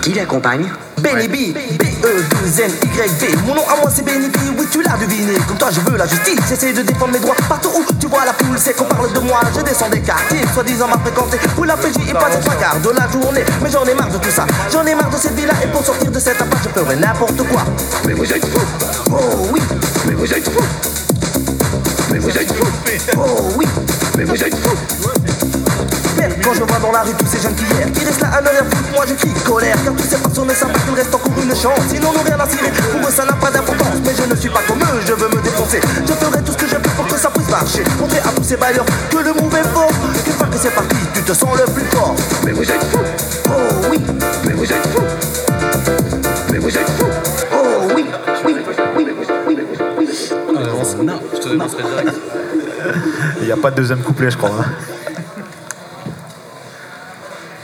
qui l'accompagne Benny B, B-E-2-N-Y-B. Mon nom à moi c'est Benny B, oui tu l'as deviné. Comme toi je veux la justice, j'essaie de défendre mes droits. Partout où tu vois la foule, c'est qu'on parle de moi. Je descends des quartiers, soi-disant m'a fréquenté. Pour la PJ, il passe trois quarts de la journée. Mais j'en ai marre de tout ça, j'en ai marre de cette vie-là. Et pour sortir de cette impasse, je ferai n'importe quoi. Mais vous êtes fous Oh oui, Mais vous êtes fous Mais vous êtes fous oh oui. Mais vous êtes fous Quand je vois dans la rue tous ces jeunes qui hier Qui restent là à ne rien foutre, moi je crie colère. Car tous ces personnes ne savent pas qu'il reste encore une chance. Sinon n'ont rien à cirer, pour eux ça n'a pas d'importance. Mais je ne suis pas comme eux, je veux me défoncer. Je ferai tout ce que je peux pour que ça puisse marcher. Montrer à tous ces bailleurs que le move est fort. Qu'une fois que c'est parti, tu te sens le plus fort. Mais vous êtes fous. Oh oui, Mais vous êtes fous. Mais vous êtes fous. Oh oui, oui, oui, oui, oui. Non, je te démontrerai direct. Il n'y a pas de deuxième couplet, je crois. hein.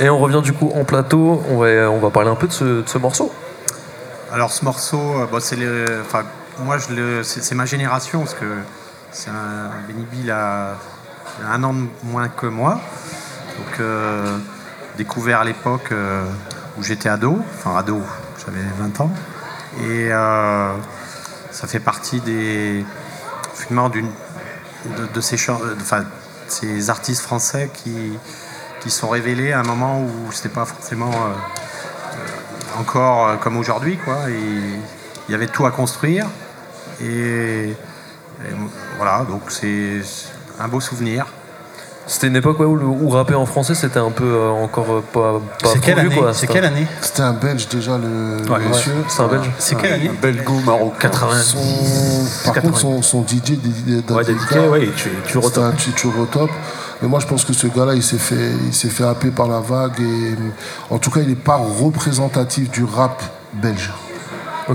Et on revient du coup en plateau. On va, parler un peu de ce, morceau. Alors, ce morceau, euh, bon, c'est moi, c'est, ma génération, parce que c'est un, Benny B, il a, un an de moins que moi. Donc, euh, découvert à l'époque euh, où j'étais ado, enfin ado, j'avais 20 ans. Et ça fait partie des. finalement, d'une, de, ces artistes français qui, qui sont révélés à un moment où c'était pas forcément. euh, encore euh, comme aujourd'hui, quoi. Il y avait tout à construire. Et, et voilà, donc c'est un beau souvenir. C'était une époque ouais, où, le- où rapper en français c'était un peu euh, encore euh, pas, pas C'est quelle année quoi. C'est C'était quelle un- année C'était un Belge déjà, le, le Ouais, monsieur. ouais, c'est un Belge. C'est quelle année Belgo-marocain. 80. Son- par contre, son, son DJ dédié Ouais, dédié, ouais, tu, tu C'était un tueur au top. Mais moi, je pense que ce gars-là, il s'est fait, il s'est fait happer par la vague. Et, en tout cas, il n'est pas représentatif du rap belge.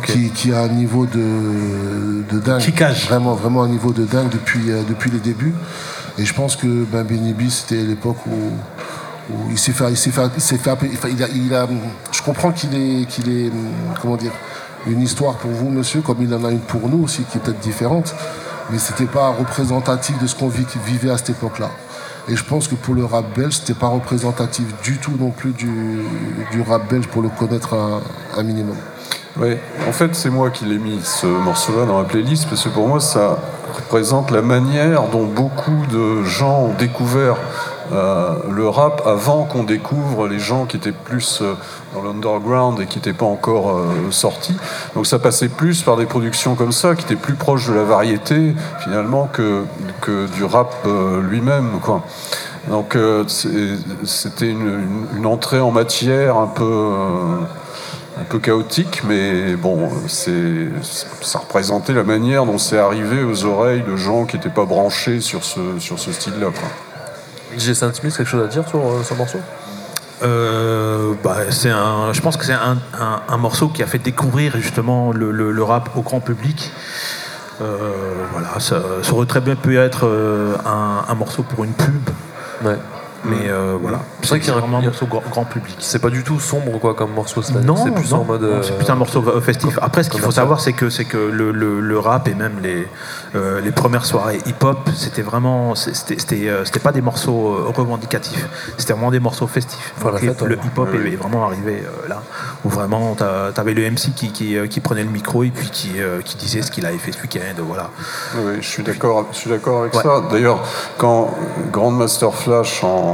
Qui, qui a un niveau de, de dingue. Vraiment, vraiment un niveau de dingue depuis, euh, depuis les débuts. Et je pense que ben, Benny B, c'était l'époque où, où il s'est fait, il s'est fait, il s'est fait. Enfin, il a- il a- je comprends qu'il est, qu'il est, comment dire, une histoire pour vous, monsieur, comme il en a une pour nous aussi, qui est peut-être différente. Mais c'était pas représentatif de ce qu'on vivait à cette époque-là. Et je pense que pour le rap belge, c'était pas représentatif du tout non plus du, rap belge pour le connaître un, un minimum. Oui, en fait, c'est moi qui l'ai mis ce morceau-là dans la playlist parce que pour moi, ça représente la manière dont beaucoup de gens ont découvert euh, le rap avant qu'on découvre les gens qui étaient plus euh, dans l'underground et qui n'étaient pas encore euh, sortis. Donc ça passait plus par des productions comme ça, qui étaient plus proches de la variété finalement que, que du rap lui-même. Donc c'était une, entrée en matière un peu... un peu chaotique, mais bon, c'est, ça représentait la manière dont c'est arrivé aux oreilles de gens qui n'étaient pas branchés sur ce, sur ce style-là. DJ Saint Smith, quelque chose à dire sur euh, ce morceau Euh, bah, c'est un, je pense que c'est un, un- un morceau qui a fait découvrir justement le, le- le rap au grand public. Euh, voilà, ça, ça aurait très bien pu être euh, un, un morceau pour une pub. Mais euh, voilà, C'est vrai qu'il y a un- vraiment un morceau grand, grand public. C'est pas du tout sombre quoi comme morceau, c'est Non, c'est plus non, en mode. euh, c'est plus un morceau euh, festif. Après, ce qu'il faut savoir, c'est que c'est que le, le- le rap et même les euh, les premières soirées hip-hop, c'était vraiment, c'était c'était euh, c'était pas des morceaux euh, revendicatifs. C'était vraiment des morceaux festifs. Enfin, la Donc, fête, le ouais. hip-hop Ouais, est vraiment arrivé euh, là, où vraiment t'as- t'avais le MC qui, qui, euh, qui prenait le micro et puis qui, euh, qui disait ce qu'il avait fait ce week-end. Voilà. Oui, je suis d'accord, je suis d'accord avec Ouais. ça. D'ailleurs, quand Grandmaster Flash, en...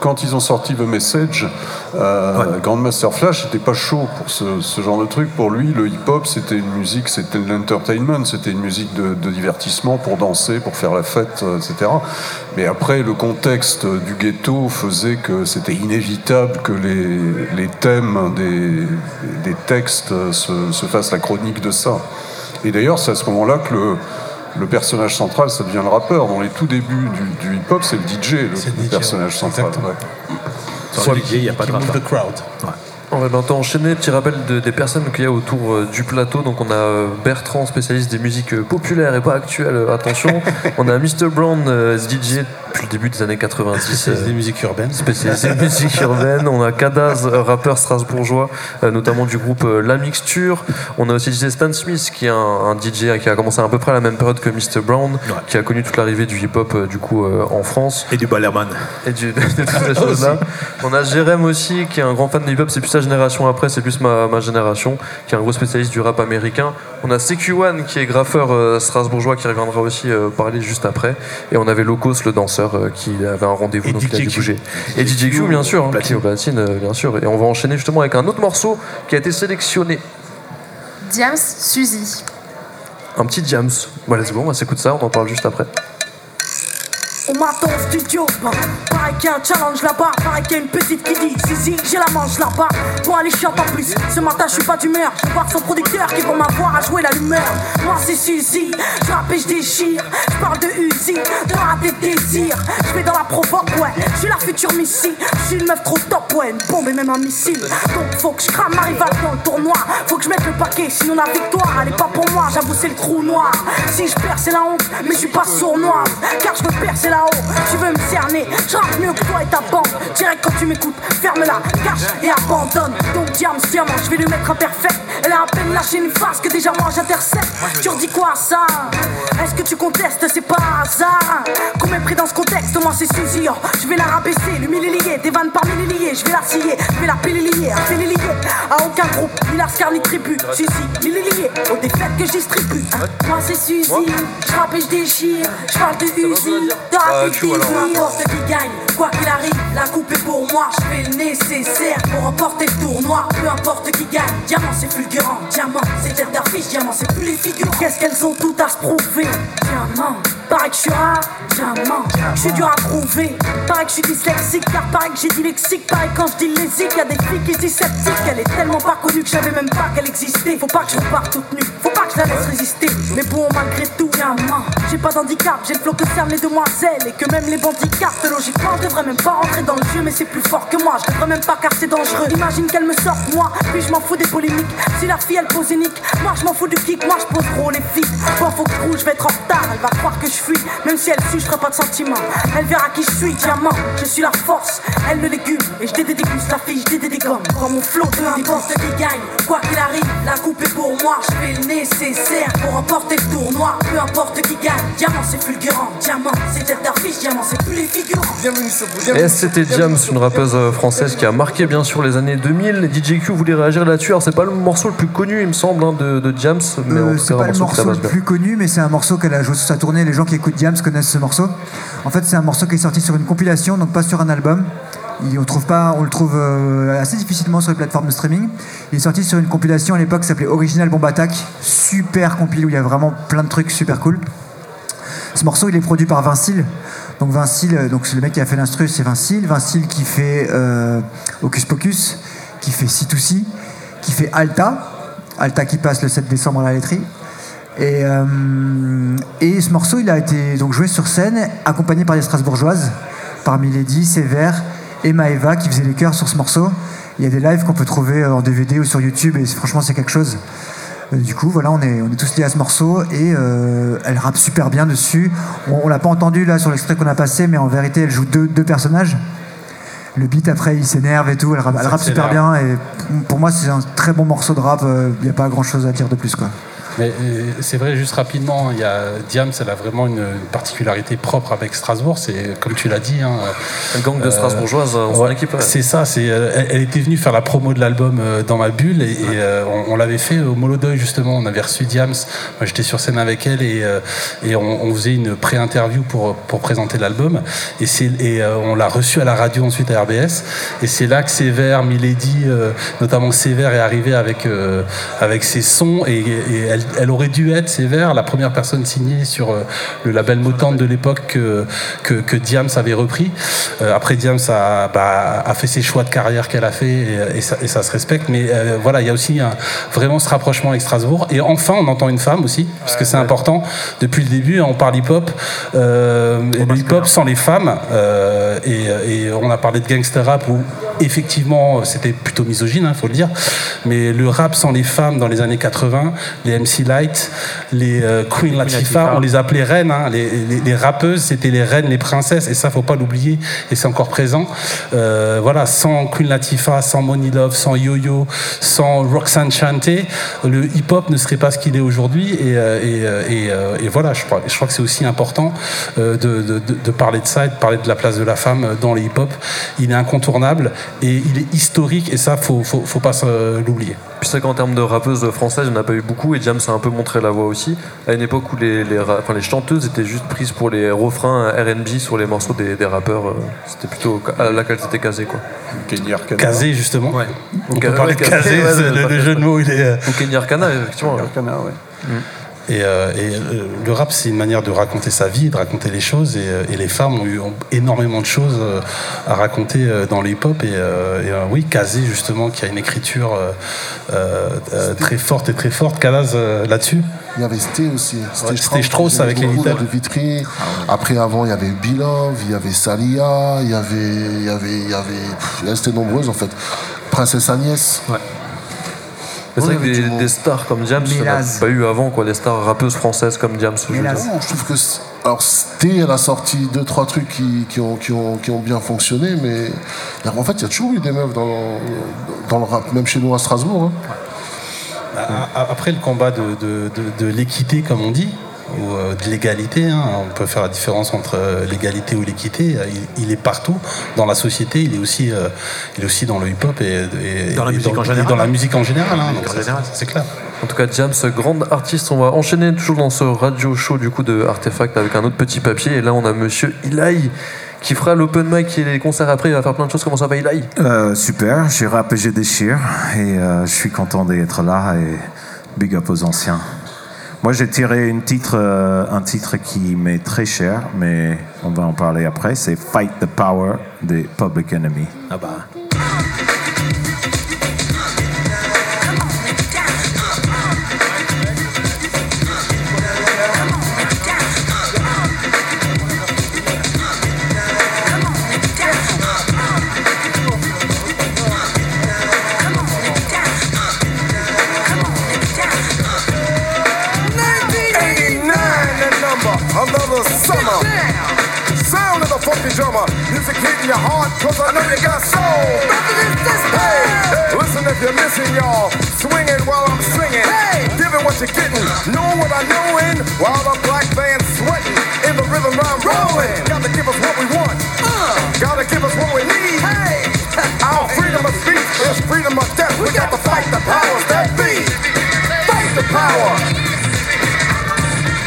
quand ils ont sorti The Message, euh, Grandmaster Flash n'était pas chaud pour ce, ce genre de truc. Pour lui, le hip-hop, c'était une musique, c'était de l'entertainment, c'était une musique de, de divertissement pour danser, pour faire la fête, euh, etc. Mais après, le contexte du ghetto faisait que c'était inévitable que les, les thèmes des, des textes se, se fassent la chronique de ça. Et d'ailleurs, c'est à ce moment-là que le, le personnage central, ça devient le rappeur. Dans les tout débuts du, du hip-hop, c'est le DJ, le, le personnage central. Sans le DJ, il n'y a pas de rappeur. the crowd. On va bientôt enchaîner. Petit rappel de- des personnes qu'il y a autour euh, du plateau. Donc on a euh, Bertrand, spécialiste des musiques euh, populaires et pas actuelles. attention. [laughs] on a Mr Brown, euh, DJ depuis le début des années 90. Spécialiste des musiques urbaines. Spécialisé musique urbaine. On a Kadaz, euh, rappeur strasbourgeois, euh, notamment du groupe euh, La Mixture. On a aussi DJ Stan Smith, qui est un, un DJ qui a commencé à peu près à la même période que Mr Brown, qui a connu toute l'arrivée du hip-hop euh, du coup euh, en France. Et du Ballerman. Et du, [laughs] de toutes ces [laughs] choses-là. On a Jérém aussi, qui est un grand fan de hip-hop. C'est plus sa génération après, c'est plus ma, ma génération, qui est un gros spécialiste du rap américain. On a CQ1, qui est graffeur euh, strasbourgeois, qui reviendra aussi euh, parler juste après. Et on avait Locos, le danseur, euh, qui avait un rendez-vous, donc il a dû bouger. Et DJ Q, bien sûr, hein, qui est au platine, euh, bien sûr. Et on va enchaîner justement avec un autre morceau qui a été sélectionné. Diams, Suzy. Un petit Jams. Bon, let's go, on s'écoute ça, on en parle juste après. On m'attend au studio, bah. pareil qu'il y a un challenge là-bas, pareil qu'il y a une petite qui dit Zizi, j'ai la manche là-bas. Pour aller chiant en plus, ce matin je suis pas d'humeur. Je voir son producteur qui va m'avoir à jouer la lumière. Moi c'est Suzy, je rappe et je déchire. Je parle de Uzi, de rater de désir. Je vais dans la provoque, ouais. Je suis la future missile. Je suis une meuf trop top, ouais. Une bombe et même un missile. Donc faut que je crame ma rivale dans le tournoi. Faut que je mette le paquet, sinon la victoire elle est pas pour moi. J'avoue c'est le trou noir. Si je perds c'est la honte, mais je suis pas sournois. Car je veux percer là-haut. Tu veux me cerner, je rappe mieux que toi et ta bande. Direct quand tu m'écoutes, ferme-la, cache et abandonne. Donc diams, diamant, je vais lui mettre un perfect. Elle a à peine lâché une face que déjà moi j'intercepte. Tu redis quoi à ça? Est-ce que tu contestes? C'est pas hasard. Qu'on mépris dans ce contexte, moi c'est Suzy. Oh, je vais la rabaisser, le mille lié, des vannes par mille liés. Je vais la scier, je vais la un lié. À aucun groupe, ni Lascar ni tribu. Suzy, lié, aux défaites que je distribue. Moi c'est Suzy, je rappe et je déchire. Je parle de Uzi, Ah, tu vois, alors. de N'importe qui gagne, quoi qu'il arrive, la coupe est pour moi. Je fais le nécessaire pour remporter le tournoi. Peu importe qui gagne, diamant c'est fulgurant. Diamant c'est tête d'affiche, diamant c'est plus les figures. Qu'est-ce qu'elles ont toutes à se prouver Diamant, pareil que je suis rare, diamant. Je suis dur à prouver. Pareil que je suis dyslexique, car pareil que j'ai dit lexique. Pareil quand je dis lésique, y a des filles qui se disent sceptiques. Elle est tellement pas connue que je savais même pas qu'elle existait. Faut pas que je reparte toute nue, faut pas que je la laisse résister. Mais bon, malgré tout, diamant, j'ai pas d'handicap, j'ai le flow que servent les demoiselles. Et que même les bandits cartent, logiquement, je devrais même pas rentrer dans le jeu, mais c'est plus fort que moi. Je devrais même pas car c'est dangereux. Imagine qu'elle me sorte, moi, puis je m'en fous des polémiques. Si la fille elle pose unique, moi je m'en fous du kick, moi je pose trop les filles. Bon, faut que je vais être en retard. Elle va croire que je fuis, même si elle suit, je ferai pas de sentiments. Elle verra qui je suis, diamant, je suis la force. Elle le légume, et je dédéguste la fille, je dédégomme. Quand mon flot de n'importe qui gagne, quoi qu'il arrive, la coupe est pour moi. Je fais le nécessaire pour remporter le tournoi. Peu importe qui gagne, diamant c'est fulgurant. Diamant c'est tête d'affiche, diamant c'est plus les figurants. Bienvenue sur vous, Et c'était Diams, une rappeuse euh, française qui a marqué bien sûr les années 2000. DJ Q voulait réagir là-dessus. Alors c'est pas le morceau le plus connu, il me semble, hein, de, de Diams, mais Euh, c'est cas pas un le morceau le bien. plus connu, mais c'est un morceau qu'elle a joué sur sa tournée. Les gens qui écoutent Diams connaissent ce morceau. En fait, c'est un morceau qui est sorti sur une compilation, donc pas sur un album. Il- on, trouve pas, on le trouve euh, assez difficilement sur les plateformes de streaming. Il est sorti sur une compilation à l'époque qui s'appelait Original Bomb Attack. Super compil où il y a vraiment plein de trucs super cool. Ce morceau, il est produit par Vincile. Donc Vincile, euh, donc c'est le mec qui a fait l'instru, c'est Vincile. Vincile qui fait euh, Hocus Pocus, qui fait C2C, qui fait Alta, Alta qui passe le 7 décembre à la laiterie. Et, euh, et ce morceau, il a été donc joué sur scène, accompagné par des Strasbourgeoises, par Milady, Sévère et Maeva qui faisaient les chœurs sur ce morceau. Il y a des lives qu'on peut trouver euh, en DVD ou sur YouTube, et franchement, c'est quelque chose. Euh, Du coup, voilà, on est, on est tous liés à ce morceau et euh, elle rappe super bien dessus. On, on l'a pas entendu là sur l'extrait qu'on a passé, mais en vérité, elle joue deux, deux personnages. Le beat après, il s'énerve et tout. Elle, rappe- elle rappe super bien et pour moi, c'est un très bon morceau de rap. Il n'y a pas grand chose à dire de plus, quoi. Mais euh, c'est vrai, juste rapidement, il y a Diams, elle a vraiment une, particularité propre avec Strasbourg. C'est comme tu l'as dit. Hein, Un gang de Strasbourgeoises en son équipe, ouais. C'est ça. C'est, euh, elle, elle était venue faire la promo de l'album euh, dans ma bulle et, et, euh, on, on l'avait fait au Molodoy justement. On avait reçu Diams. Moi, j'étais sur scène avec elle et, euh, et on, on faisait une pré-interview pour, pour présenter l'album. Et, c'est, et euh, on l'a reçu à la radio ensuite à RBS. Et c'est là que Sévère, Milady, euh, notamment Sévère, est arrivé avec, euh, avec ses sons et, et elle, elle aurait dû être Sévère, la première personne signée sur euh, le label Motante de l'époque que, que, que Diams avait repris. Euh, après, Diams a, bah, a fait ses choix de carrière qu'elle a fait et, et ça, et ça se respecte. Mais euh, voilà, il y a aussi un- vraiment ce rapprochement avec Strasbourg. Et enfin, on entend une femme aussi, parce que c'est important. Depuis le début, on parle hip-hop. Euh, hip-hop sans les femmes. euh, et, et on a parlé de gangster rap où effectivement c'était plutôt misogyne, il faut le dire. Mais le rap sans les femmes dans les années 80, les MC Light, les euh, Queen Latifah, Latifah. on les appelait reines. hein. Les, les- les rappeuses, c'était les reines, les princesses. Et ça, faut pas l'oublier. Et c'est encore présent. Euh, voilà, sans Queen Latifah, sans Money Love, sans Yo-Yo, sans Roxanne Chanté, le hip-hop ne serait pas ce qu'il est aujourd'hui. Et, euh, et, et, et voilà, je crois, je crois que c'est aussi important de, de- de- de parler de ça et de parler de la place de la femme dans les hip-hop. Il est incontournable et il est historique. Et ça, faut, faut, faut pas l'oublier. Puis c'est qu'en termes de rappeuses françaises, il n'y en a pas eu beaucoup et Jam a un peu montré la voie aussi. À une époque où les, les, enfin, les chanteuses étaient juste prises pour les refrains RB sur les morceaux des, des rappeurs, euh, c'était plutôt à laquelle c'était casé quoi. Casé, justement. Ouais. On Donc, peut parler ouais, de casé, ouais, le, jeu de mots, il est. euh, Ou Kenny Arcana, effectivement. Arcana, ouais. Et, euh, et, euh, le rap, c'est une manière de raconter sa vie, de raconter les choses. Et, euh, et les femmes ont eu ont énormément de choses euh, à raconter dans le hip-hop. Et, et, oui, Kazé, justement, qui a une écriture euh, très forte et très forte. Kalaz, là-dessus Il y avait Sté aussi. Ouais, Sté Strauss avec les Little. de Vitry. Après, avant, il y avait Bilov, il y avait Salia, il y avait. Il y avait. Il y avait. il restait nombreuses en fait. Princesse Agnès. Mais c'est vrai que des, des stars comme Diams, il n'y en a pas eu avant, quoi, des stars rappeuses françaises comme Diams. je veux dire. Non, je trouve que. Alors, Sté, elle a sorti deux, trois trucs qui, qui ont, qui, ont, qui ont bien fonctionné, mais. En fait, il y a toujours eu des meufs dans, dans le rap, même chez nous à Strasbourg. hein. A- Après le combat de, de- de- de l'équité, comme on dit, ou euh, de l'égalité, hein, on peut faire la différence entre euh, l'égalité ou l'équité. Il, il est partout dans la société. Il est aussi, euh, il est aussi dans le hip-hop et, et- Dans la et musique en et général. dans la musique en général. hein, En c'est- clair. En tout cas, James, grande artiste. On va enchaîner toujours dans ce radio show du coup de Artefact avec un autre petit papier. Et là, on a Monsieur Ilaï qui fera l'open mic et les concerts après. Il va faire plein de choses. Comment ça va, Ilaï Euh, super, je rappe et déchire et euh, je suis content d'être là et big up aux anciens. Moi j'ai tiré titre, euh, un titre qui m'est très cher, mais on va en parler après, c'est Fight the Power des Public Enemy. Ah bah. Drummer, music hitting your heart, cause I know you got soul. Hey, listen if you're missing, y'all. Swinging while I'm singing. Hey, giving what you're getting. Know what I know in while the black band's sweating. In the rhythm I'm rolling. Gotta give us what we want. Uh. Gotta give us what we need. Hey, our freedom of speech is freedom of death. We got to fight the powers that be. Fight the power.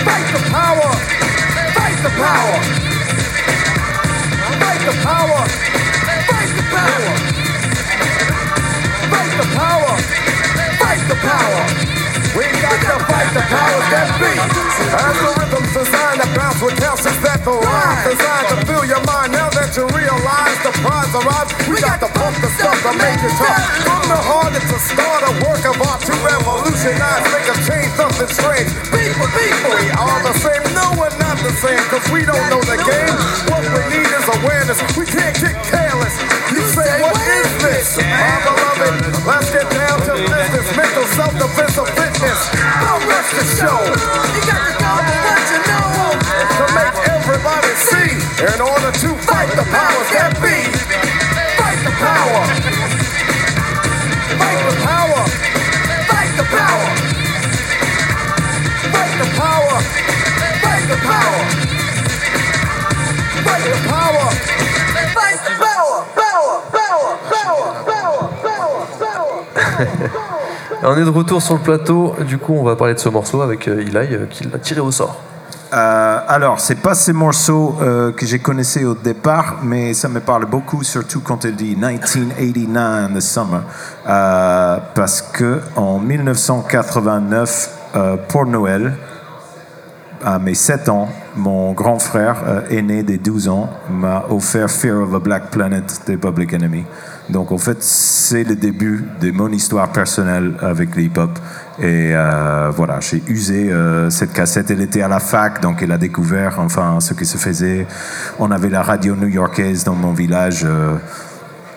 Fight the power. Fight the power. Fight the power. Fight the power. Fight the power. Fight the power. We got to fight the powers that be. Rhythm's designed to bounce with calcium that the rhyme designed to fill your mind. Now that you realize the prize arrives? We got to pump the stuff to make it tough. From the heart, it's a start, a work of art to revolutionize, make a change, something strange. People, people, we are the same. No, we're not the same, cause we don't know the game. On est de retour sur le plateau. Du coup, on va parler de ce morceau avec euh, Eli euh, qui l'a tiré au sort. Euh, alors, c'est pas ces morceaux euh, que j'ai connaissés au départ, mais ça me parle beaucoup, surtout quand elle dit 1989, the summer, Euh, parce que en 1989, euh, pour Noël, à mes 7 ans, mon grand frère aîné des 12 ans m'a offert Fear of a Black Planet des Public Enemy. Donc en fait, c'est le début de mon histoire personnelle avec le hip-hop. Et euh, voilà, j'ai usé euh, cette cassette. Elle était à la fac, donc elle a découvert enfin ce qui se faisait. On avait la radio new-yorkaise dans mon village. euh,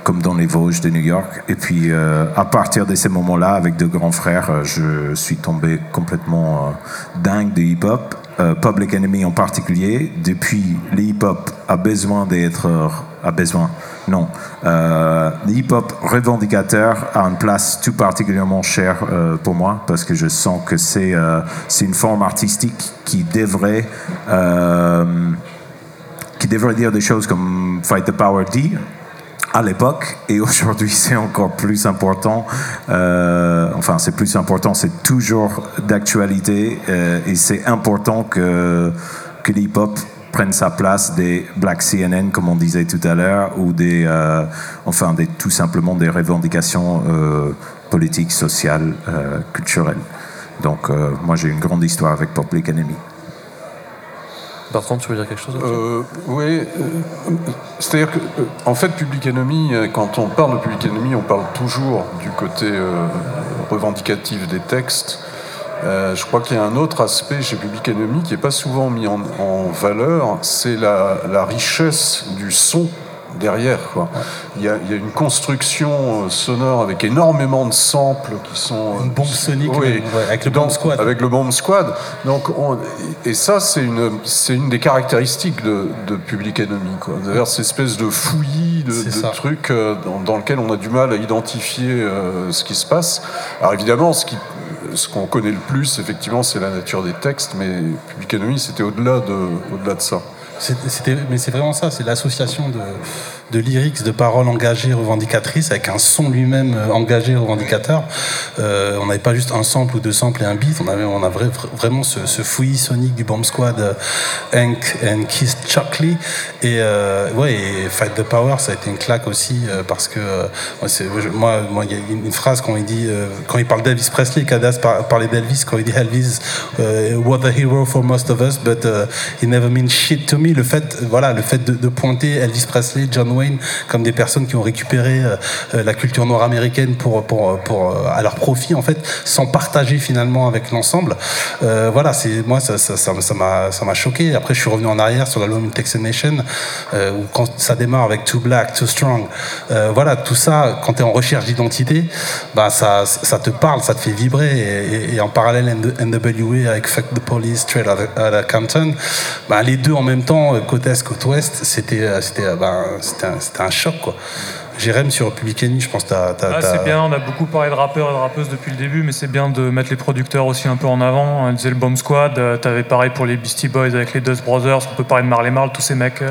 comme dans les Vosges de New York. Et puis, à partir de ces moments-là, avec deux grands frères, je suis tombé complètement dingue de hip-hop, Public Enemy en particulier. Depuis, le hip-hop a besoin d'être... a besoin, non. Euh, le hip-hop revendicateur a une place tout particulièrement chère euh, pour moi, parce que je sens que c'est euh, une forme artistique qui devrait... euh, qui devrait dire des choses comme Fight the Power D à l'époque et aujourd'hui c'est encore plus important. Euh, enfin c'est plus important, c'est toujours d'actualité et c'est important que, que l'hip-hop prenne sa place des Black CNN comme on disait tout à l'heure ou des euh, enfin des, tout simplement des revendications euh, politiques, sociales, euh, culturelles. Donc euh, moi j'ai une grande histoire avec Public Enemy. Bertrand, tu veux dire quelque chose Euh, oui, euh, c'est-à-dire que, euh, en fait, Public Enemy, quand on parle de Public Enemy, on parle toujours du côté euh, revendicatif des textes. Euh, je crois qu'il y a un autre aspect chez Public Enemy qui n'est pas souvent mis en, en valeur, c'est la, la richesse du son derrière. Quoi. Il, y a, il y a une construction euh, sonore avec énormément de samples qui sont... Une bombe sonique, ouais, avec le Bomb Squad. Avec le Bomb Squad. Donc, on- et ça, c'est une, c'est une des caractéristiques de, de Public Enemy. Quoi. D'ailleurs, cette espèce de fouillis, de, de truc euh, dans, dans lequel on a du mal à identifier euh, ce qui se passe. Alors évidemment, ce qui ce qu'on connaît le plus, effectivement, c'est la nature des textes, mais Public Enemy, c'était au-delà de, au-delà de ça. Mais c'est vraiment ça, c'est l'association de, de lyrics, de paroles engagées, revendicatrices, avec un son lui-même euh, engagé, revendicateur. Euh, on n'avait pas juste un sample ou deux samples et un beat, on avait, on a vrai- vraiment ce, fouillis sonique du Bomb Squad, euh, Hank and Keith Chuckley. Et, ouais, et Fight the Power, ça a été une claque aussi, parce que moi, c'est- moi, il y a une, phrase quand il dit, quand il parle d'Elvis Presley, Kadas par- parlait d'Elvis, quand il dit Elvis, what a hero for most of us, but uh, he never means shit to me. Le fait, voilà, le fait de, de pointer Elvis Presley, John Wayne comme des personnes qui ont récupéré euh, euh, la culture noire américaine pour, pour, pour, euh, à leur profit, en fait, sans partager finalement avec l'ensemble. Voilà, c'est moi, ça ça- m'a ça m'a choqué. Après, je suis revenu en arrière sur l'album Texas Nation, où quand ça démarre avec Too Black, Too Strong, voilà, tout ça, quand tu es en recherche d'identité, bah, ça, ça te parle, ça te fait vibrer. Et, et- et en parallèle, NWA avec Fuck the Police, Straight Outta Compton, bah, les deux en même temps, côte est, côte ouest, c'était c'était bah, c'était un, c'était un choc. quoi. Jérém sur Public Enemy, je pense que t'as- Ah, c'est bien, on a beaucoup parlé de rappeurs et de rappeuses depuis le début, mais c'est bien de mettre les producteurs aussi un peu en avant. On disait le Bomb Squad, euh, t'avais pareil pour les Beastie Boys avec les Dust Brothers, on peut parler de Marley Marl, tous ces mecs euh,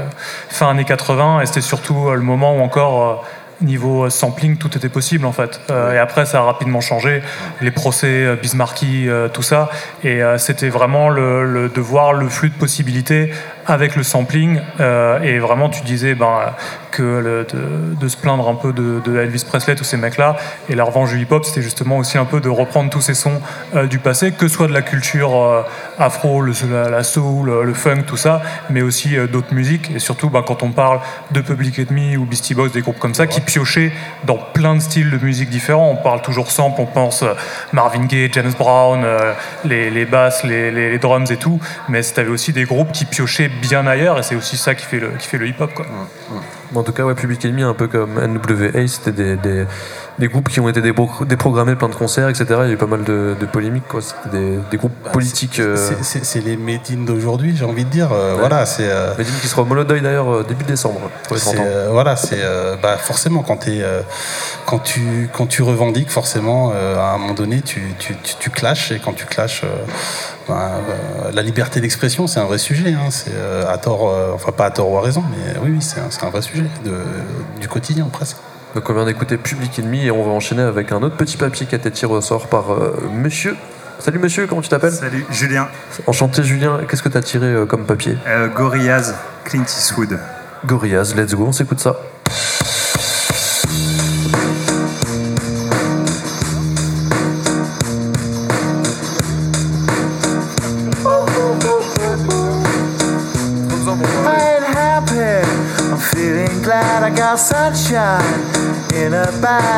fin années 80, et c'était surtout euh, le moment où encore. Niveau sampling, tout était possible en fait. Euh, et après, ça a rapidement changé. Les procès, Bismarcky, euh, tout ça. Et euh, c'était vraiment le, le- de voir le flux de possibilités avec le sampling. euh, et vraiment, tu disais ben, que de, se plaindre un peu de, Elvis Presley, tous ces mecs-là. Et la revanche du hip-hop, c'était justement aussi un peu de reprendre tous ces sons euh, du passé, que ce soit de la culture euh, afro, la, soul, le, funk, tout ça, mais aussi d'autres musiques. Et surtout, ben, quand on parle de Public Enemy ou Beastie Boys, des groupes comme ça, qui piochaient dans plein de styles de musique différents. On parle toujours sample, on pense Marvin Gaye, James Brown, les, les basses, les, les- les drums et tout. Mais tu avais aussi des groupes qui piochaient bien ailleurs, et c'est aussi ça qui fait le, qui fait le hip-hop. Quoi. En tout cas, ouais, Public Enemy, un peu comme NWA, c'était des, des groupes qui ont été dépro- déprogrammés, plein de concerts, etc. Il y a eu pas mal de, de polémiques, quoi. C'était des, des groupes politiques. euh, C'est- les Médines d'aujourd'hui, j'ai envie de dire. euh, Ouais. Voilà, c'est. euh, qui sera au Molodeuil d'ailleurs euh, début décembre. pour les 30 C'est, ans. euh, voilà, c'est bah, forcément quand, tu, quand tu revendiques, forcément, à un moment donné, tu, tu, tu, tu clashes et quand tu clashes, bah, la liberté d'expression, c'est un vrai sujet. hein, c'est à tort, enfin pas à tort ou à raison, mais oui, oui, c'est un, vrai sujet de, du quotidien presque. Donc on vient d'écouter Public Enemy et on va enchaîner avec un autre petit papier qui a été tiré au sort par euh, monsieur. Salut monsieur, comment tu t'appelles? Salut, Julien. Enchanté Julien, qu'est-ce que tu as tiré euh, comme papier? Euh, Gorillaz, Clint Eastwood. Gorillaz, let's go, on s'écoute ça.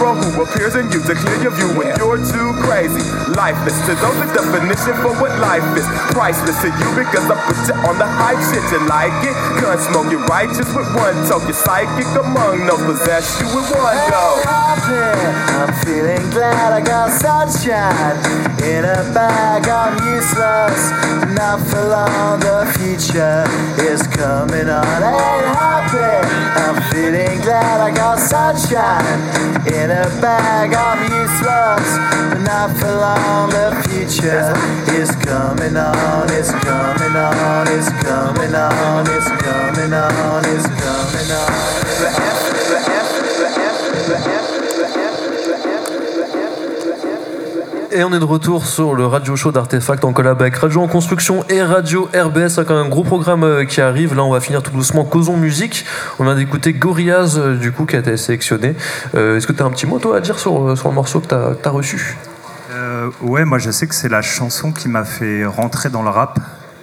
Hero who appears in you to clear your view when you're too crazy. Lifeless to those, the definition for what life is. Priceless to you because I put you on the hype shit. You like it? Gun smoke, you're righteous with one toke. You're psychic among no possess you with one go. happy. I'm feeling glad I got sunshine in a bag. I'm useless, not for long. The future is coming on. Ain't happy. I'm feeling glad I got sunshine in a bag. I'm useless, but not for long. The future is coming on. It's coming on. It's coming on. It's coming on. It's coming on. The F, Et on est de retour sur le radio show d'Artefact en collab avec Radio en Construction et Radio RBS avec un gros programme euh, qui arrive. Là, on va finir tout doucement Causons Musique. On vient d'écouter Gorillaz, euh, du coup, qui a été sélectionné. Euh, Est-ce que tu as un petit mot, toi, à dire sur, sur le morceau que tu as, reçu? Euh, ouais, moi je sais que c'est la chanson qui m'a fait rentrer dans le rap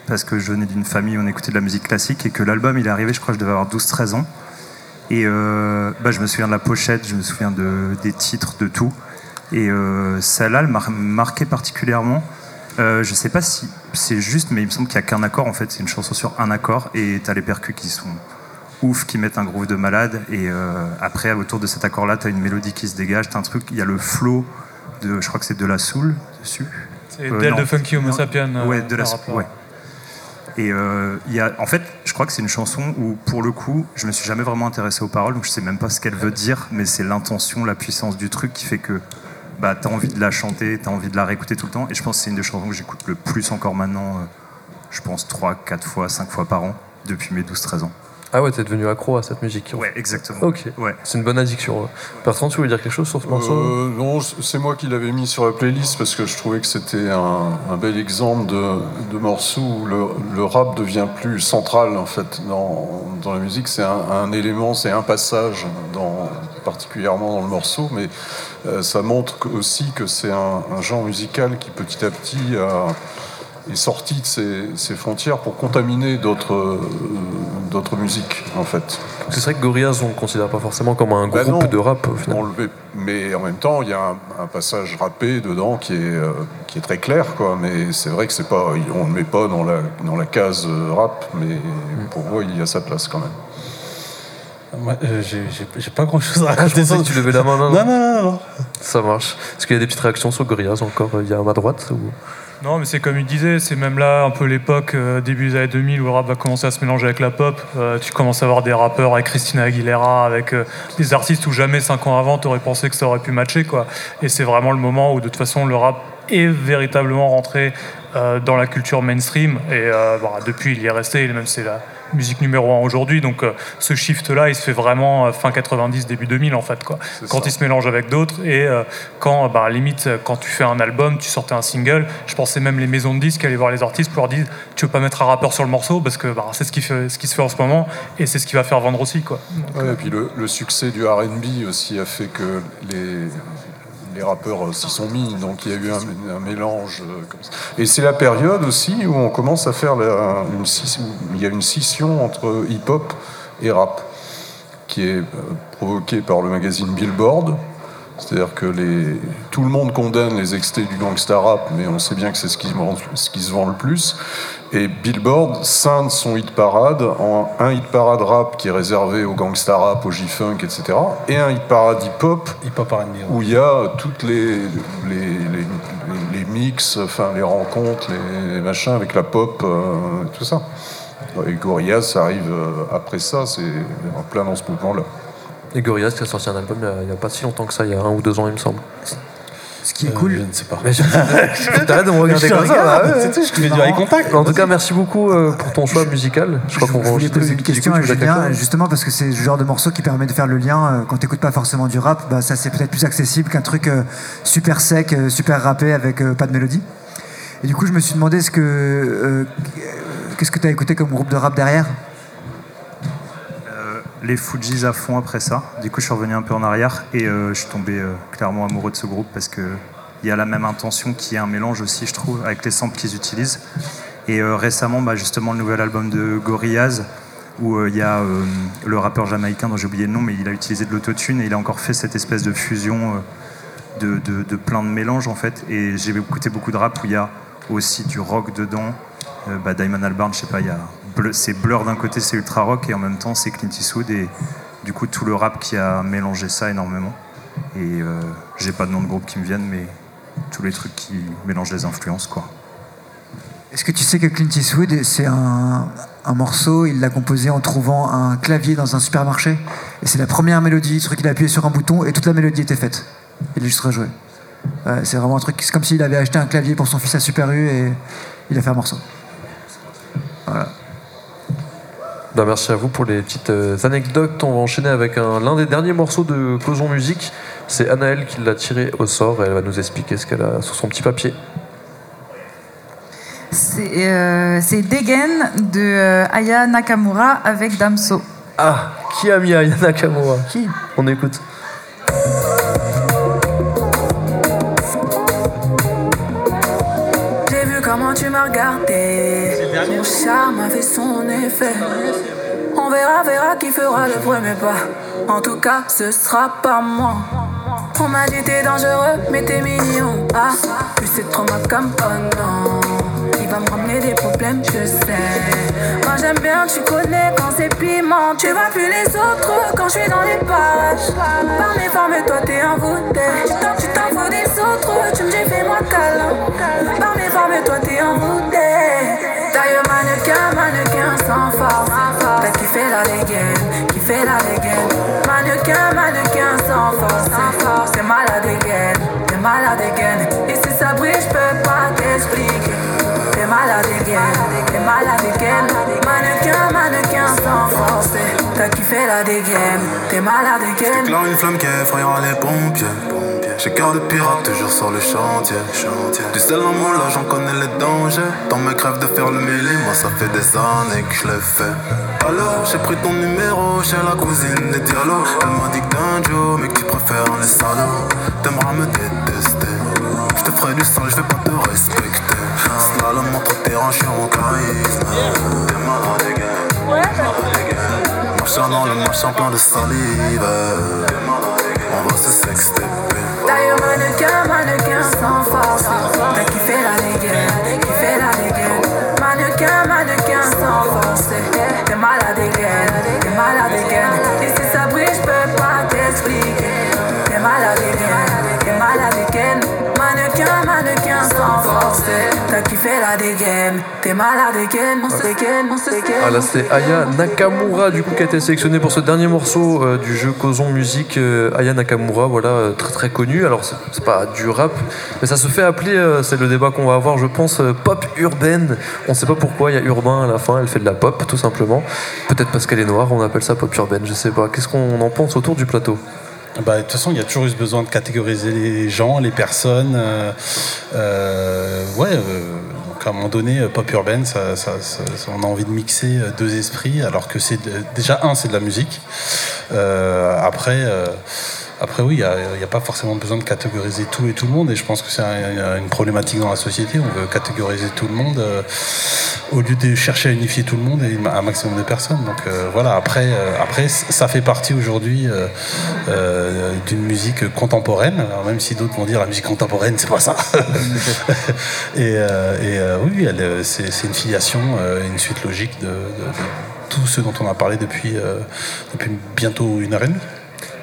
parce que je venais d'une famille où on écoutait de la musique classique et que l'album il est arrivé, je crois que je devais avoir 12-13 ans. Et bah, je me souviens de la pochette, je me souviens de, des titres, de tout. Et euh, celle-là, elle m'a marqué particulièrement. Euh, je sais pas si c'est juste, mais il me semble qu'il n'y a qu'un accord en fait. C'est une chanson sur un accord et t'as les percus qui sont ouf, qui mettent un groove de malade. Et euh, après, autour de cet accord-là, t'as une mélodie qui se dégage. T'as un truc, il y a le flow de, je crois que c'est de la soul dessus. C'est Del non. de Funky Homo. Sapien, euh, Ouais, de la soul. Ouais. Et euh, y a, en fait, je crois que c'est une chanson où, pour le coup, je me suis jamais vraiment intéressé aux paroles, donc je sais même pas ce qu'elle veut dire, mais c'est l'intention, la puissance du truc qui fait que bah, tu as envie de la chanter, tu as envie de la réécouter tout le temps. Et je pense que c'est une des chansons que j'écoute le plus encore maintenant, euh, je pense 3, 4 fois, 5 fois par an, depuis mes 12-13 ans. Ah ouais, t'es devenu accro à cette musique. Ouais, exactement. Ok. Ouais. C'est une bonne addiction. Bertrand, tu voulais dire quelque chose sur ce morceau? Euh, non, c'est moi qui l'avais mis sur la playlist parce que je trouvais que c'était un, un bel exemple de, de morceau où le, le rap devient plus central en fait dans, dans la musique. C'est un, un élément, c'est un passage, dans, particulièrement dans le morceau, mais euh, ça montre aussi que c'est un, un genre musical qui petit à petit est sorti de ses, ses frontières pour contaminer d'autres euh, musiques en fait. C'est vrai que Gorillaz, on ne considère pas forcément comme un Bah groupe non. de rap au final. Le mais en même temps, il y a un, un passage rappé dedans qui est, euh, qui est très clair, quoi. Mais c'est vrai que c'est pas, on ne le met pas dans la, dans la case euh, rap, mais pour moi, il y a sa place quand même. Moi, euh, j'ai- pas grand chose à Ah, je raconter. pensais que tu levais la main. Non, non, non, non. non. Ça marche. Est-ce qu'il y a des petites réactions sur Gorillaz encore euh, Il y a à ma droite ou... Non, mais c'est comme il disait, c'est même là un peu l'époque, euh, début des années 2000, où le rap va commencer à se mélanger avec la pop. Euh, tu commences à avoir des rappeurs avec Christina Aguilera, avec euh, des artistes où jamais cinq ans avant, t'aurais pensé que ça aurait pu matcher. Quoi. Et c'est vraiment le moment où, de toute façon, le rap est véritablement rentré euh, dans la culture mainstream. Et euh, bah, depuis, il y est resté, et même c'est la musique numéro un aujourd'hui. Donc euh, ce shift-là, il se fait vraiment euh, fin 90, début 2000 en fait. Quoi. Quand il se mélange avec d'autres et euh, quand, bah, limite, euh, quand tu fais un album, tu sortais un single, je pensais même les maisons de disques allaient voir les artistes pour leur dire tu veux pas mettre un rappeur sur le morceau? Parce que bah, c'est ce qui, fait, ce qui se fait en ce moment et c'est ce qui va faire vendre aussi. Quoi. Ouais, et puis le, le succès du RB aussi a fait que les, les rappeurs s'y sont mis, donc il y a eu un, mélange. euh. Et c'est la période aussi où on commence à faire la- il y a une scission entre hip-hop et rap, qui est euh, provoquée par le magazine Billboard. C'est-à-dire que les, tout le monde condamne les extraits du gangsta rap, mais on sait bien que c'est ce qui, vend- ce qui se vend le plus. Et Billboard scinde son hit parade en un hit parade rap qui est réservé au gangsta rap, au G-funk, etc. et un hit parade hip-hop où il y a toutes les, les, les, les mix, enfin les rencontres, les, machins avec la pop, euh, tout ça. Et Gorillaz, ça arrive euh, après ça, c'est en plein dans ce mouvement-là. Et Gorillaz qui a sorti un album il y a- il n'y a, pas si longtemps que ça, il y a un ou deux ans, il me semble. Ce qui est cool. Je ne sais pas. Mais je- [laughs] T'arrêtes de me regarder comme ça, c'est tout, je te fais du eye contact. En tout cas, merci beaucoup euh, pour ton choix musical. Je crois qu'on va Je voulais enregistrer poser une question tu à Julien, justement parce que c'est le genre de morceau qui permet de faire le lien. euh, Quand t'écoutes pas forcément du rap, bah, ça c'est peut-être plus accessible qu'un truc euh, super sec, euh, super rappé avec euh, pas de mélodie. Et du coup, je me suis demandé ce que euh, qu'est-ce que t'as écouté comme groupe de rap derrière? Euh, les Fujis à fond après ça. Du coup, je suis revenu un peu en arrière et euh, je suis tombé euh, clairement amoureux de ce groupe parce que il y a la même intention qui est un mélange aussi, je trouve, avec les samples qu'ils utilisent. Et euh, récemment, bah, justement, le nouvel album de Gorillaz où il y a le rappeur jamaïcain dont j'ai oublié le nom, mais il a utilisé de l'autotune et il a encore fait cette espèce de fusion de, plein de mélanges en fait. Et j'ai écouté beaucoup de rap où il y a aussi du rock dedans. Bah, Diamond Albarn, je sais pas, il y a c'est Blur d'un côté, c'est ultra rock et en même temps c'est Clint Eastwood et du coup tout le rap qui a mélangé ça énormément. Et euh, j'ai pas de nom de groupe qui me viennent, mais tous les trucs qui mélangent les influences quoi. Est-ce que tu sais que Clint Eastwood, c'est un, morceau, il l'a composé en trouvant un clavier dans un supermarché. Et c'est la première mélodie, le truc, il a appuyé sur un bouton et toute la mélodie était faite. Il a juste rejoué. Ouais, c'est vraiment un truc, c'est comme s'il avait acheté un clavier pour son fils à Super U et il a fait un morceau. Voilà. Bah, merci à vous pour les petites euh, anecdotes. On va enchaîner avec un- l'un des derniers morceaux de Causons Musique. C'est Anaëlle qui l'a tiré au sort et elle va nous expliquer ce qu'elle a sur son petit papier. C'est euh, c'est Degen de euh, Aya Nakamura avec Damso. Ah, qui a mis Aya Nakamura? Qui? On écoute. J'ai vu comment tu m'as regardé. Mon charme a fait son effet. On verra, verra qui fera le premier pas. En tout cas, ce sera pas moi. On m'a dit t'es dangereux, mais t'es mignon. Ah, plus c'est trop comme oh non. Il va me ramener des problèmes, je sais. Moi j'aime bien, tu connais quand c'est piment. Tu vois plus les autres quand je suis dans les pages. Par mes formes, et toi t'es envoûté. Tu t'en, tu t'en fous des autres, tu me dis fais-moi câlin. Par mes formes, toi t'es envoûté. Mannequin, mannequin sans force. T'as kiffé la dégaine, kiffé la dégaine. Mannequin, mannequin sans force. Sans force, c'est malade dégaine, t'es malade dégaine. Et si ça brille, je peux pas t'expliquer. T'es malade dégaine, t'es malade dégaine. Mannequin, mannequin sans force. T'as kiffé la dégaine, t'es malade dégaine. J'éclaire une flamme qui effrayera les pompiers. J'ai cœur de pirate toujours sur le chantier. Du sel en moi là j'en connais les dangers. Dans mes crèves de faire le mêlé, moi ça fait des années que je l'ai fait. Alors j'ai pris ton numéro chez la cousine des dialogues. Elle m'a dit que t'es un Joe, mais que tu préfères les salauds. T'aimeras me détester. Je te ferai du sale, je vais pas te respecter. Slalom entre tes hanches en charisme. T'es again. Malade again. Marchant dans le marchand plein de salive. On va se sexter. D'ailleurs, mannequin, mannequin sans force. T'as kiffé la La dégaine, dégaine. Ah Aya Nakamura du coup qui a été sélectionné pour ce dernier morceau euh, du jeu Causon Musique. Euh, Aya Nakamura, voilà, euh, très très connu. Alors c'est pas du rap, mais ça se fait appeler, c'est le débat qu'on va avoir je pense, pop urbaine. On sait pas pourquoi, il y a urbain à la fin, elle fait de la pop tout simplement. Peut-être parce qu'elle est noire, on appelle ça pop urbaine, je sais pas. Qu'est-ce qu'on en pense autour du plateau? Bah, de toute façon, il y a toujours eu ce besoin de catégoriser les gens, les personnes. euh, euh, ouais, euh, donc à un moment donné, pop urbaine, ça, on a envie de mixer deux esprits, alors que c'est déjà un, c'est de la musique. Après. Après, oui, il n'y a, pas forcément besoin de catégoriser tout et tout le monde, et je pense que c'est un- une problématique dans la société. On veut catégoriser tout le monde euh, au lieu de chercher à unifier tout le monde et un maximum de personnes. Donc euh, voilà, après, euh, après, ça fait partie aujourd'hui d'une musique contemporaine, Alors, même si d'autres vont dire la musique contemporaine, c'est pas ça. [laughs] et oui, c'est une filiation, une suite logique de, tout ce dont on a parlé depuis, depuis bientôt une heure et demie.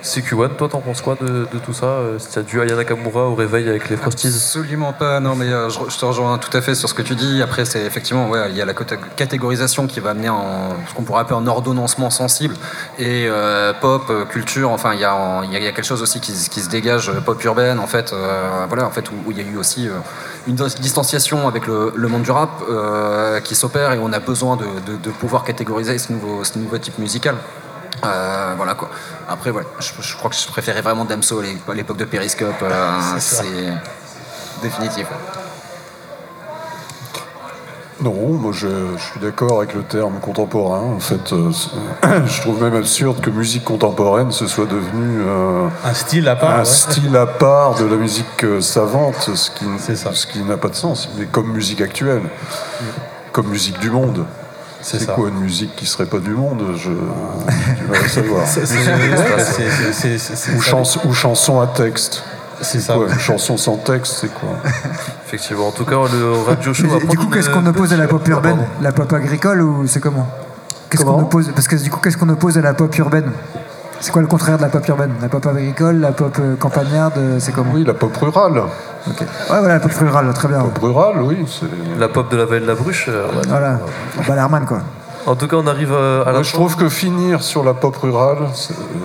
CQ1, toi t'en penses quoi de, tout ça euh, tu as dû Aya Nakamura au réveil avec les Frosties? Absolument pas, non mais euh, je, te rejoins tout à fait sur ce que tu dis. Après, c'est effectivement, ouais, il y a la catégorisation qui va amener en ce qu'on pourrait appeler un ordonnancement sensible. Et euh, pop, euh, culture, enfin, il y, a quelque chose aussi qui, se- dégage, euh, pop urbaine, en fait, euh, voilà, en fait, où, il y a eu aussi euh, une dis- distanciation avec le, monde du rap euh, qui s'opère et on a besoin de, pouvoir catégoriser ce nouveau type musical. Euh, voilà quoi. Après, voilà, je, je crois que je préférais vraiment Damso à l'é- à l'époque de Periscope. euh, [laughs] C'est définitif. Non, moi je, je suis d'accord avec le terme contemporain. En fait, euh, [coughs] je trouve même absurde que musique contemporaine ce soit devenu euh, un style à part. un ouais. style à part de la musique euh, savante, ce qui, ce qui n'a pas de sens. Mais comme musique actuelle, comme musique du monde. C'est quoi une musique qui serait pas du monde Je du mal à savoir. Ou, ça- chans- ou chanson à texte. C'est ça. Quoi, une chanson sans texte, c'est quoi? Effectivement, en tout cas, le radio show va Mais du coup, qu'est-ce qu'on oppose à la pop urbaine? La pop agricole ou c'est comment? Qu'est-ce qu'on oppose? Parce que du coup, qu'est-ce qu'on oppose à la pop urbaine? C'est quoi le contraire de la pop urbaine? La pop agricole, la pop euh, campagnarde, euh, c'est comment? Oui, la pop rurale. Ok. Ouais, voilà, la pop rurale, très bien. Pop rurale, oui. La pop de la vallée de la Bruche. euh, ouais. Voilà, Ballerman quoi. En tout cas, on arrive à la Moi, je trouve que finir sur la pop rurale,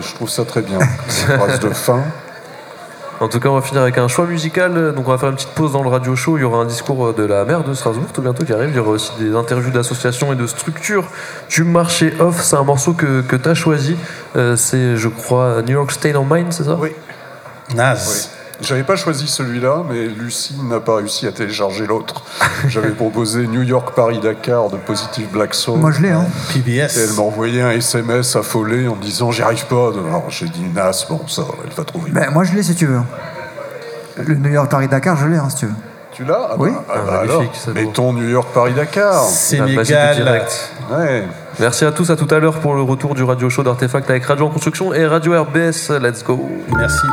je trouve ça très bien. [laughs] Une phrase de fin. En tout cas, on va finir avec un choix musical. Donc, on va faire une petite pause dans le radio show. Il y aura un discours de la maire de Strasbourg tout bientôt qui arrive. Il y aura aussi des interviews d'associations et de structures du marché off. C'est un morceau que, que tu as choisi. Euh, c'est, je crois, New York State of Mind, c'est ça? Oui. Naze. J'avais pas choisi celui-là, mais Lucie n'a pas réussi à télécharger l'autre. [laughs] J'avais proposé New York Paris Dakar de Positive Black Soul. Moi, je l'ai, hein. PBS. Et elle m'a envoyé un SMS affolé en me disant j'y arrive pas. Alors j'ai dit Nas, bon ça, elle va trouver. Ben, moi, je l'ai si tu veux. Le New York Paris-Dakar, je l'ai hein, si tu veux. Tu l'as? Ah Oui. bah, ah bah alors, mettons New York Paris Dakar. Direct. Ouais. Merci à tous, à tout à l'heure pour le retour du radio show d'Artefact avec Radio en Construction et Radio RBS. Let's go. Merci.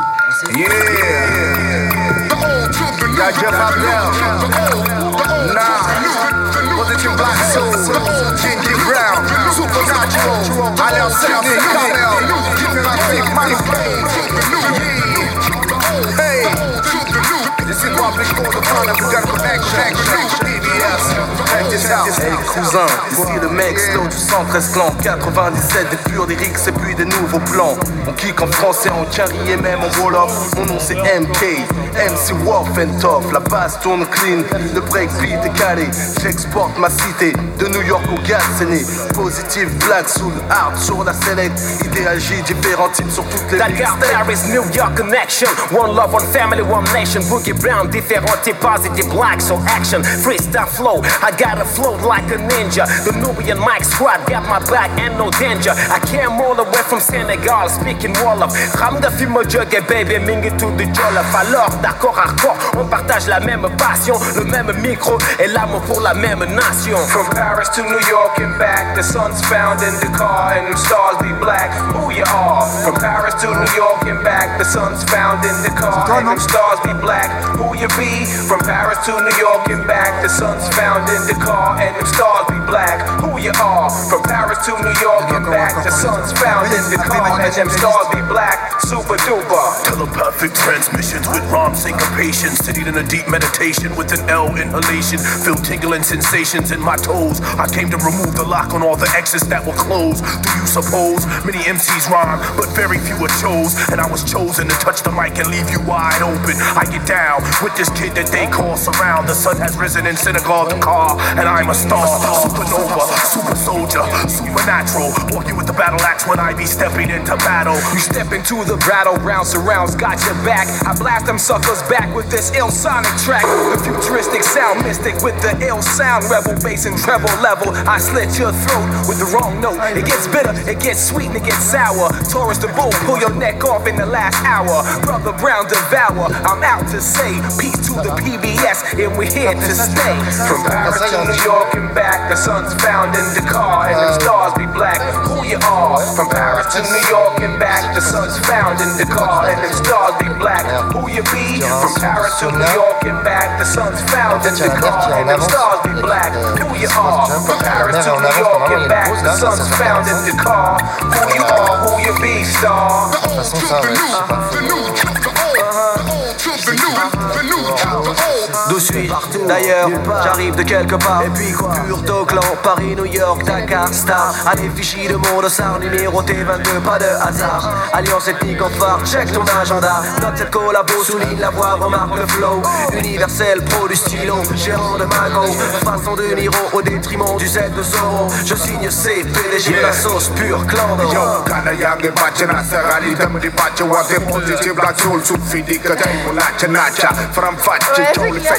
Hey cousin, ici le mec slow du 113 clan 97 des purs lyrics et puis des nouveaux plans On kick en français, en carry et même en roll-up Mon nom c'est MK, MC Wolf and Tough La basse tourne clean, le breakbeat est calé J'exporte ma cité, de New York au Gatineau Positive black soul, hard sur la select Idéal J, différents types sur toutes les Dakar, Paris, New York connection. One love, one family, one nation. Boogie Brown, différents types, positive black, so action. Freestyle flow, I got a flow like a ninja. The Nubian mic squad got my back and no danger. I came all the way from Senegal, speaking Wolof. Ramda fi mo jugge, baby, mingi to the jollof. Alors, d'accord, hardcore, on partage la même passion, le même micro et l'amour pour la même nation. From Paris to New York and back, the sun's found in the car and them stars be black. Who you are? From Paris to New York and back, the sun's found in the car and them stars be black. Who you be? From Paris to New York and back, the sun's found in the car and them stars be black. Who you are? From Paris to New York and back, the sun's found in the car and them stars be black. Super duper. Telepathic transmissions with ROM syncopation. Sitting in a deep meditation with an L inhalation. Feel tingling sensations in my toes. I came to remove the lock on all the exits that were closed. Do you suppose many MCs rhyme, but very few are chose? And I was chosen to touch the mic and leave you wide open. I get down with this kid that they call surround. The sun has risen in Senegal, Dakar, and I'm a star. Supernova, super soldier, supernatural. Walking with the battle axe when I be stepping into battle. You step into the battle battleground, surrounds, got your back. I blast them suckers back with this ill sonic track. The futuristic sound mystic with the ill sound, rebel bass and treble level. I slit your throat with the wrong note. It gets bitter, it gets sweet, and it gets sour. Taurus the bull, pull your neck off in the last hour. Brother Brown devour. I'm out to say peace to the PBS, and we're here to stay. From Paris to New York and back, the sun's found in the car, and them stars be black. Who you are? From Paris to New York and back, the sun's found in the car, and them stars be black. Who you be? From Paris to New York and back, the sun's found in the car, and them stars be black. Who you are? From Paris to New York and back, the sun's found in the car. Who you are? Who you be, star? D'ailleurs, j'arrive de quelque part. Et puis coupure d'Oakland, Paris, New York, Dakar, Star. Allez, Vichy de Mondosar, numéro T22, pas de hasard. Alliance ethnique en phare, check ton agenda. Note cette collabo, souligne la voix, remarque le flow. Universel, pro du stylo, gérant de Mago. Façon de Niro au détriment du Z de Zorro. Je signe C, PDG, la sauce pure, clan Yo, positive nacha nacha From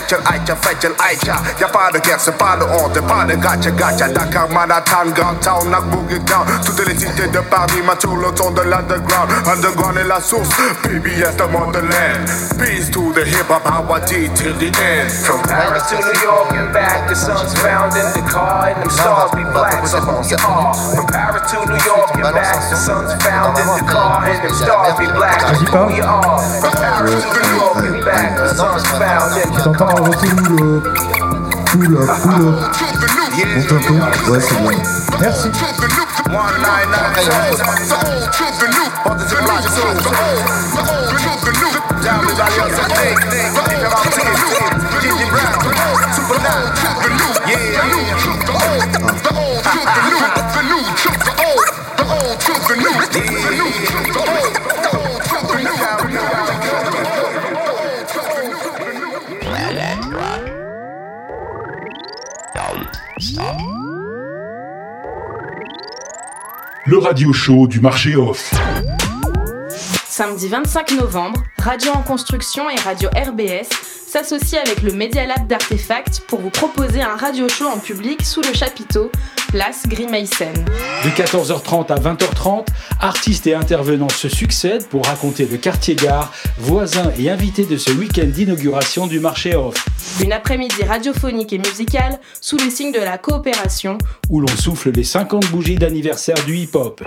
fetcher, aicha, fetcher, aicha Y'a pas de guerre, c'est pas de honte, gacha gacha Dakar, Manhattan, Grand Town, Knock Boogie Town Toutes les cités de Paris, ma tout le ton de l'underground Underground est la source, BBS the motherland Peace to the hip-hop, Hawati till the end From Paris to New York and back, the sun's found in the car, and them stars be black. So who you are? From Paris to New York and back, the sun's found in the car, and them stars be black. So who you are? From Paris to New York and back, the sun's found in Tu the t'entends un retour Pull up, pull up. Monte un peu. Ouais, c'est bien. Merci. Le radio show du marché off. Samedi 25 novembre, Radio en construction et Radio RBS s'associent avec le Media Lab d'Artefact pour vous proposer un radio show en public sous le chapiteau, place Grimeysen. De 14h30 à 20h30, artistes et intervenants se succèdent pour raconter le quartier-gare, voisins et invités de ce week-end d'inauguration du marché off, Une après-midi radiophonique et musicale sous le signe de la coopération où l'on souffle les 50 bougies d'anniversaire du hip-hop.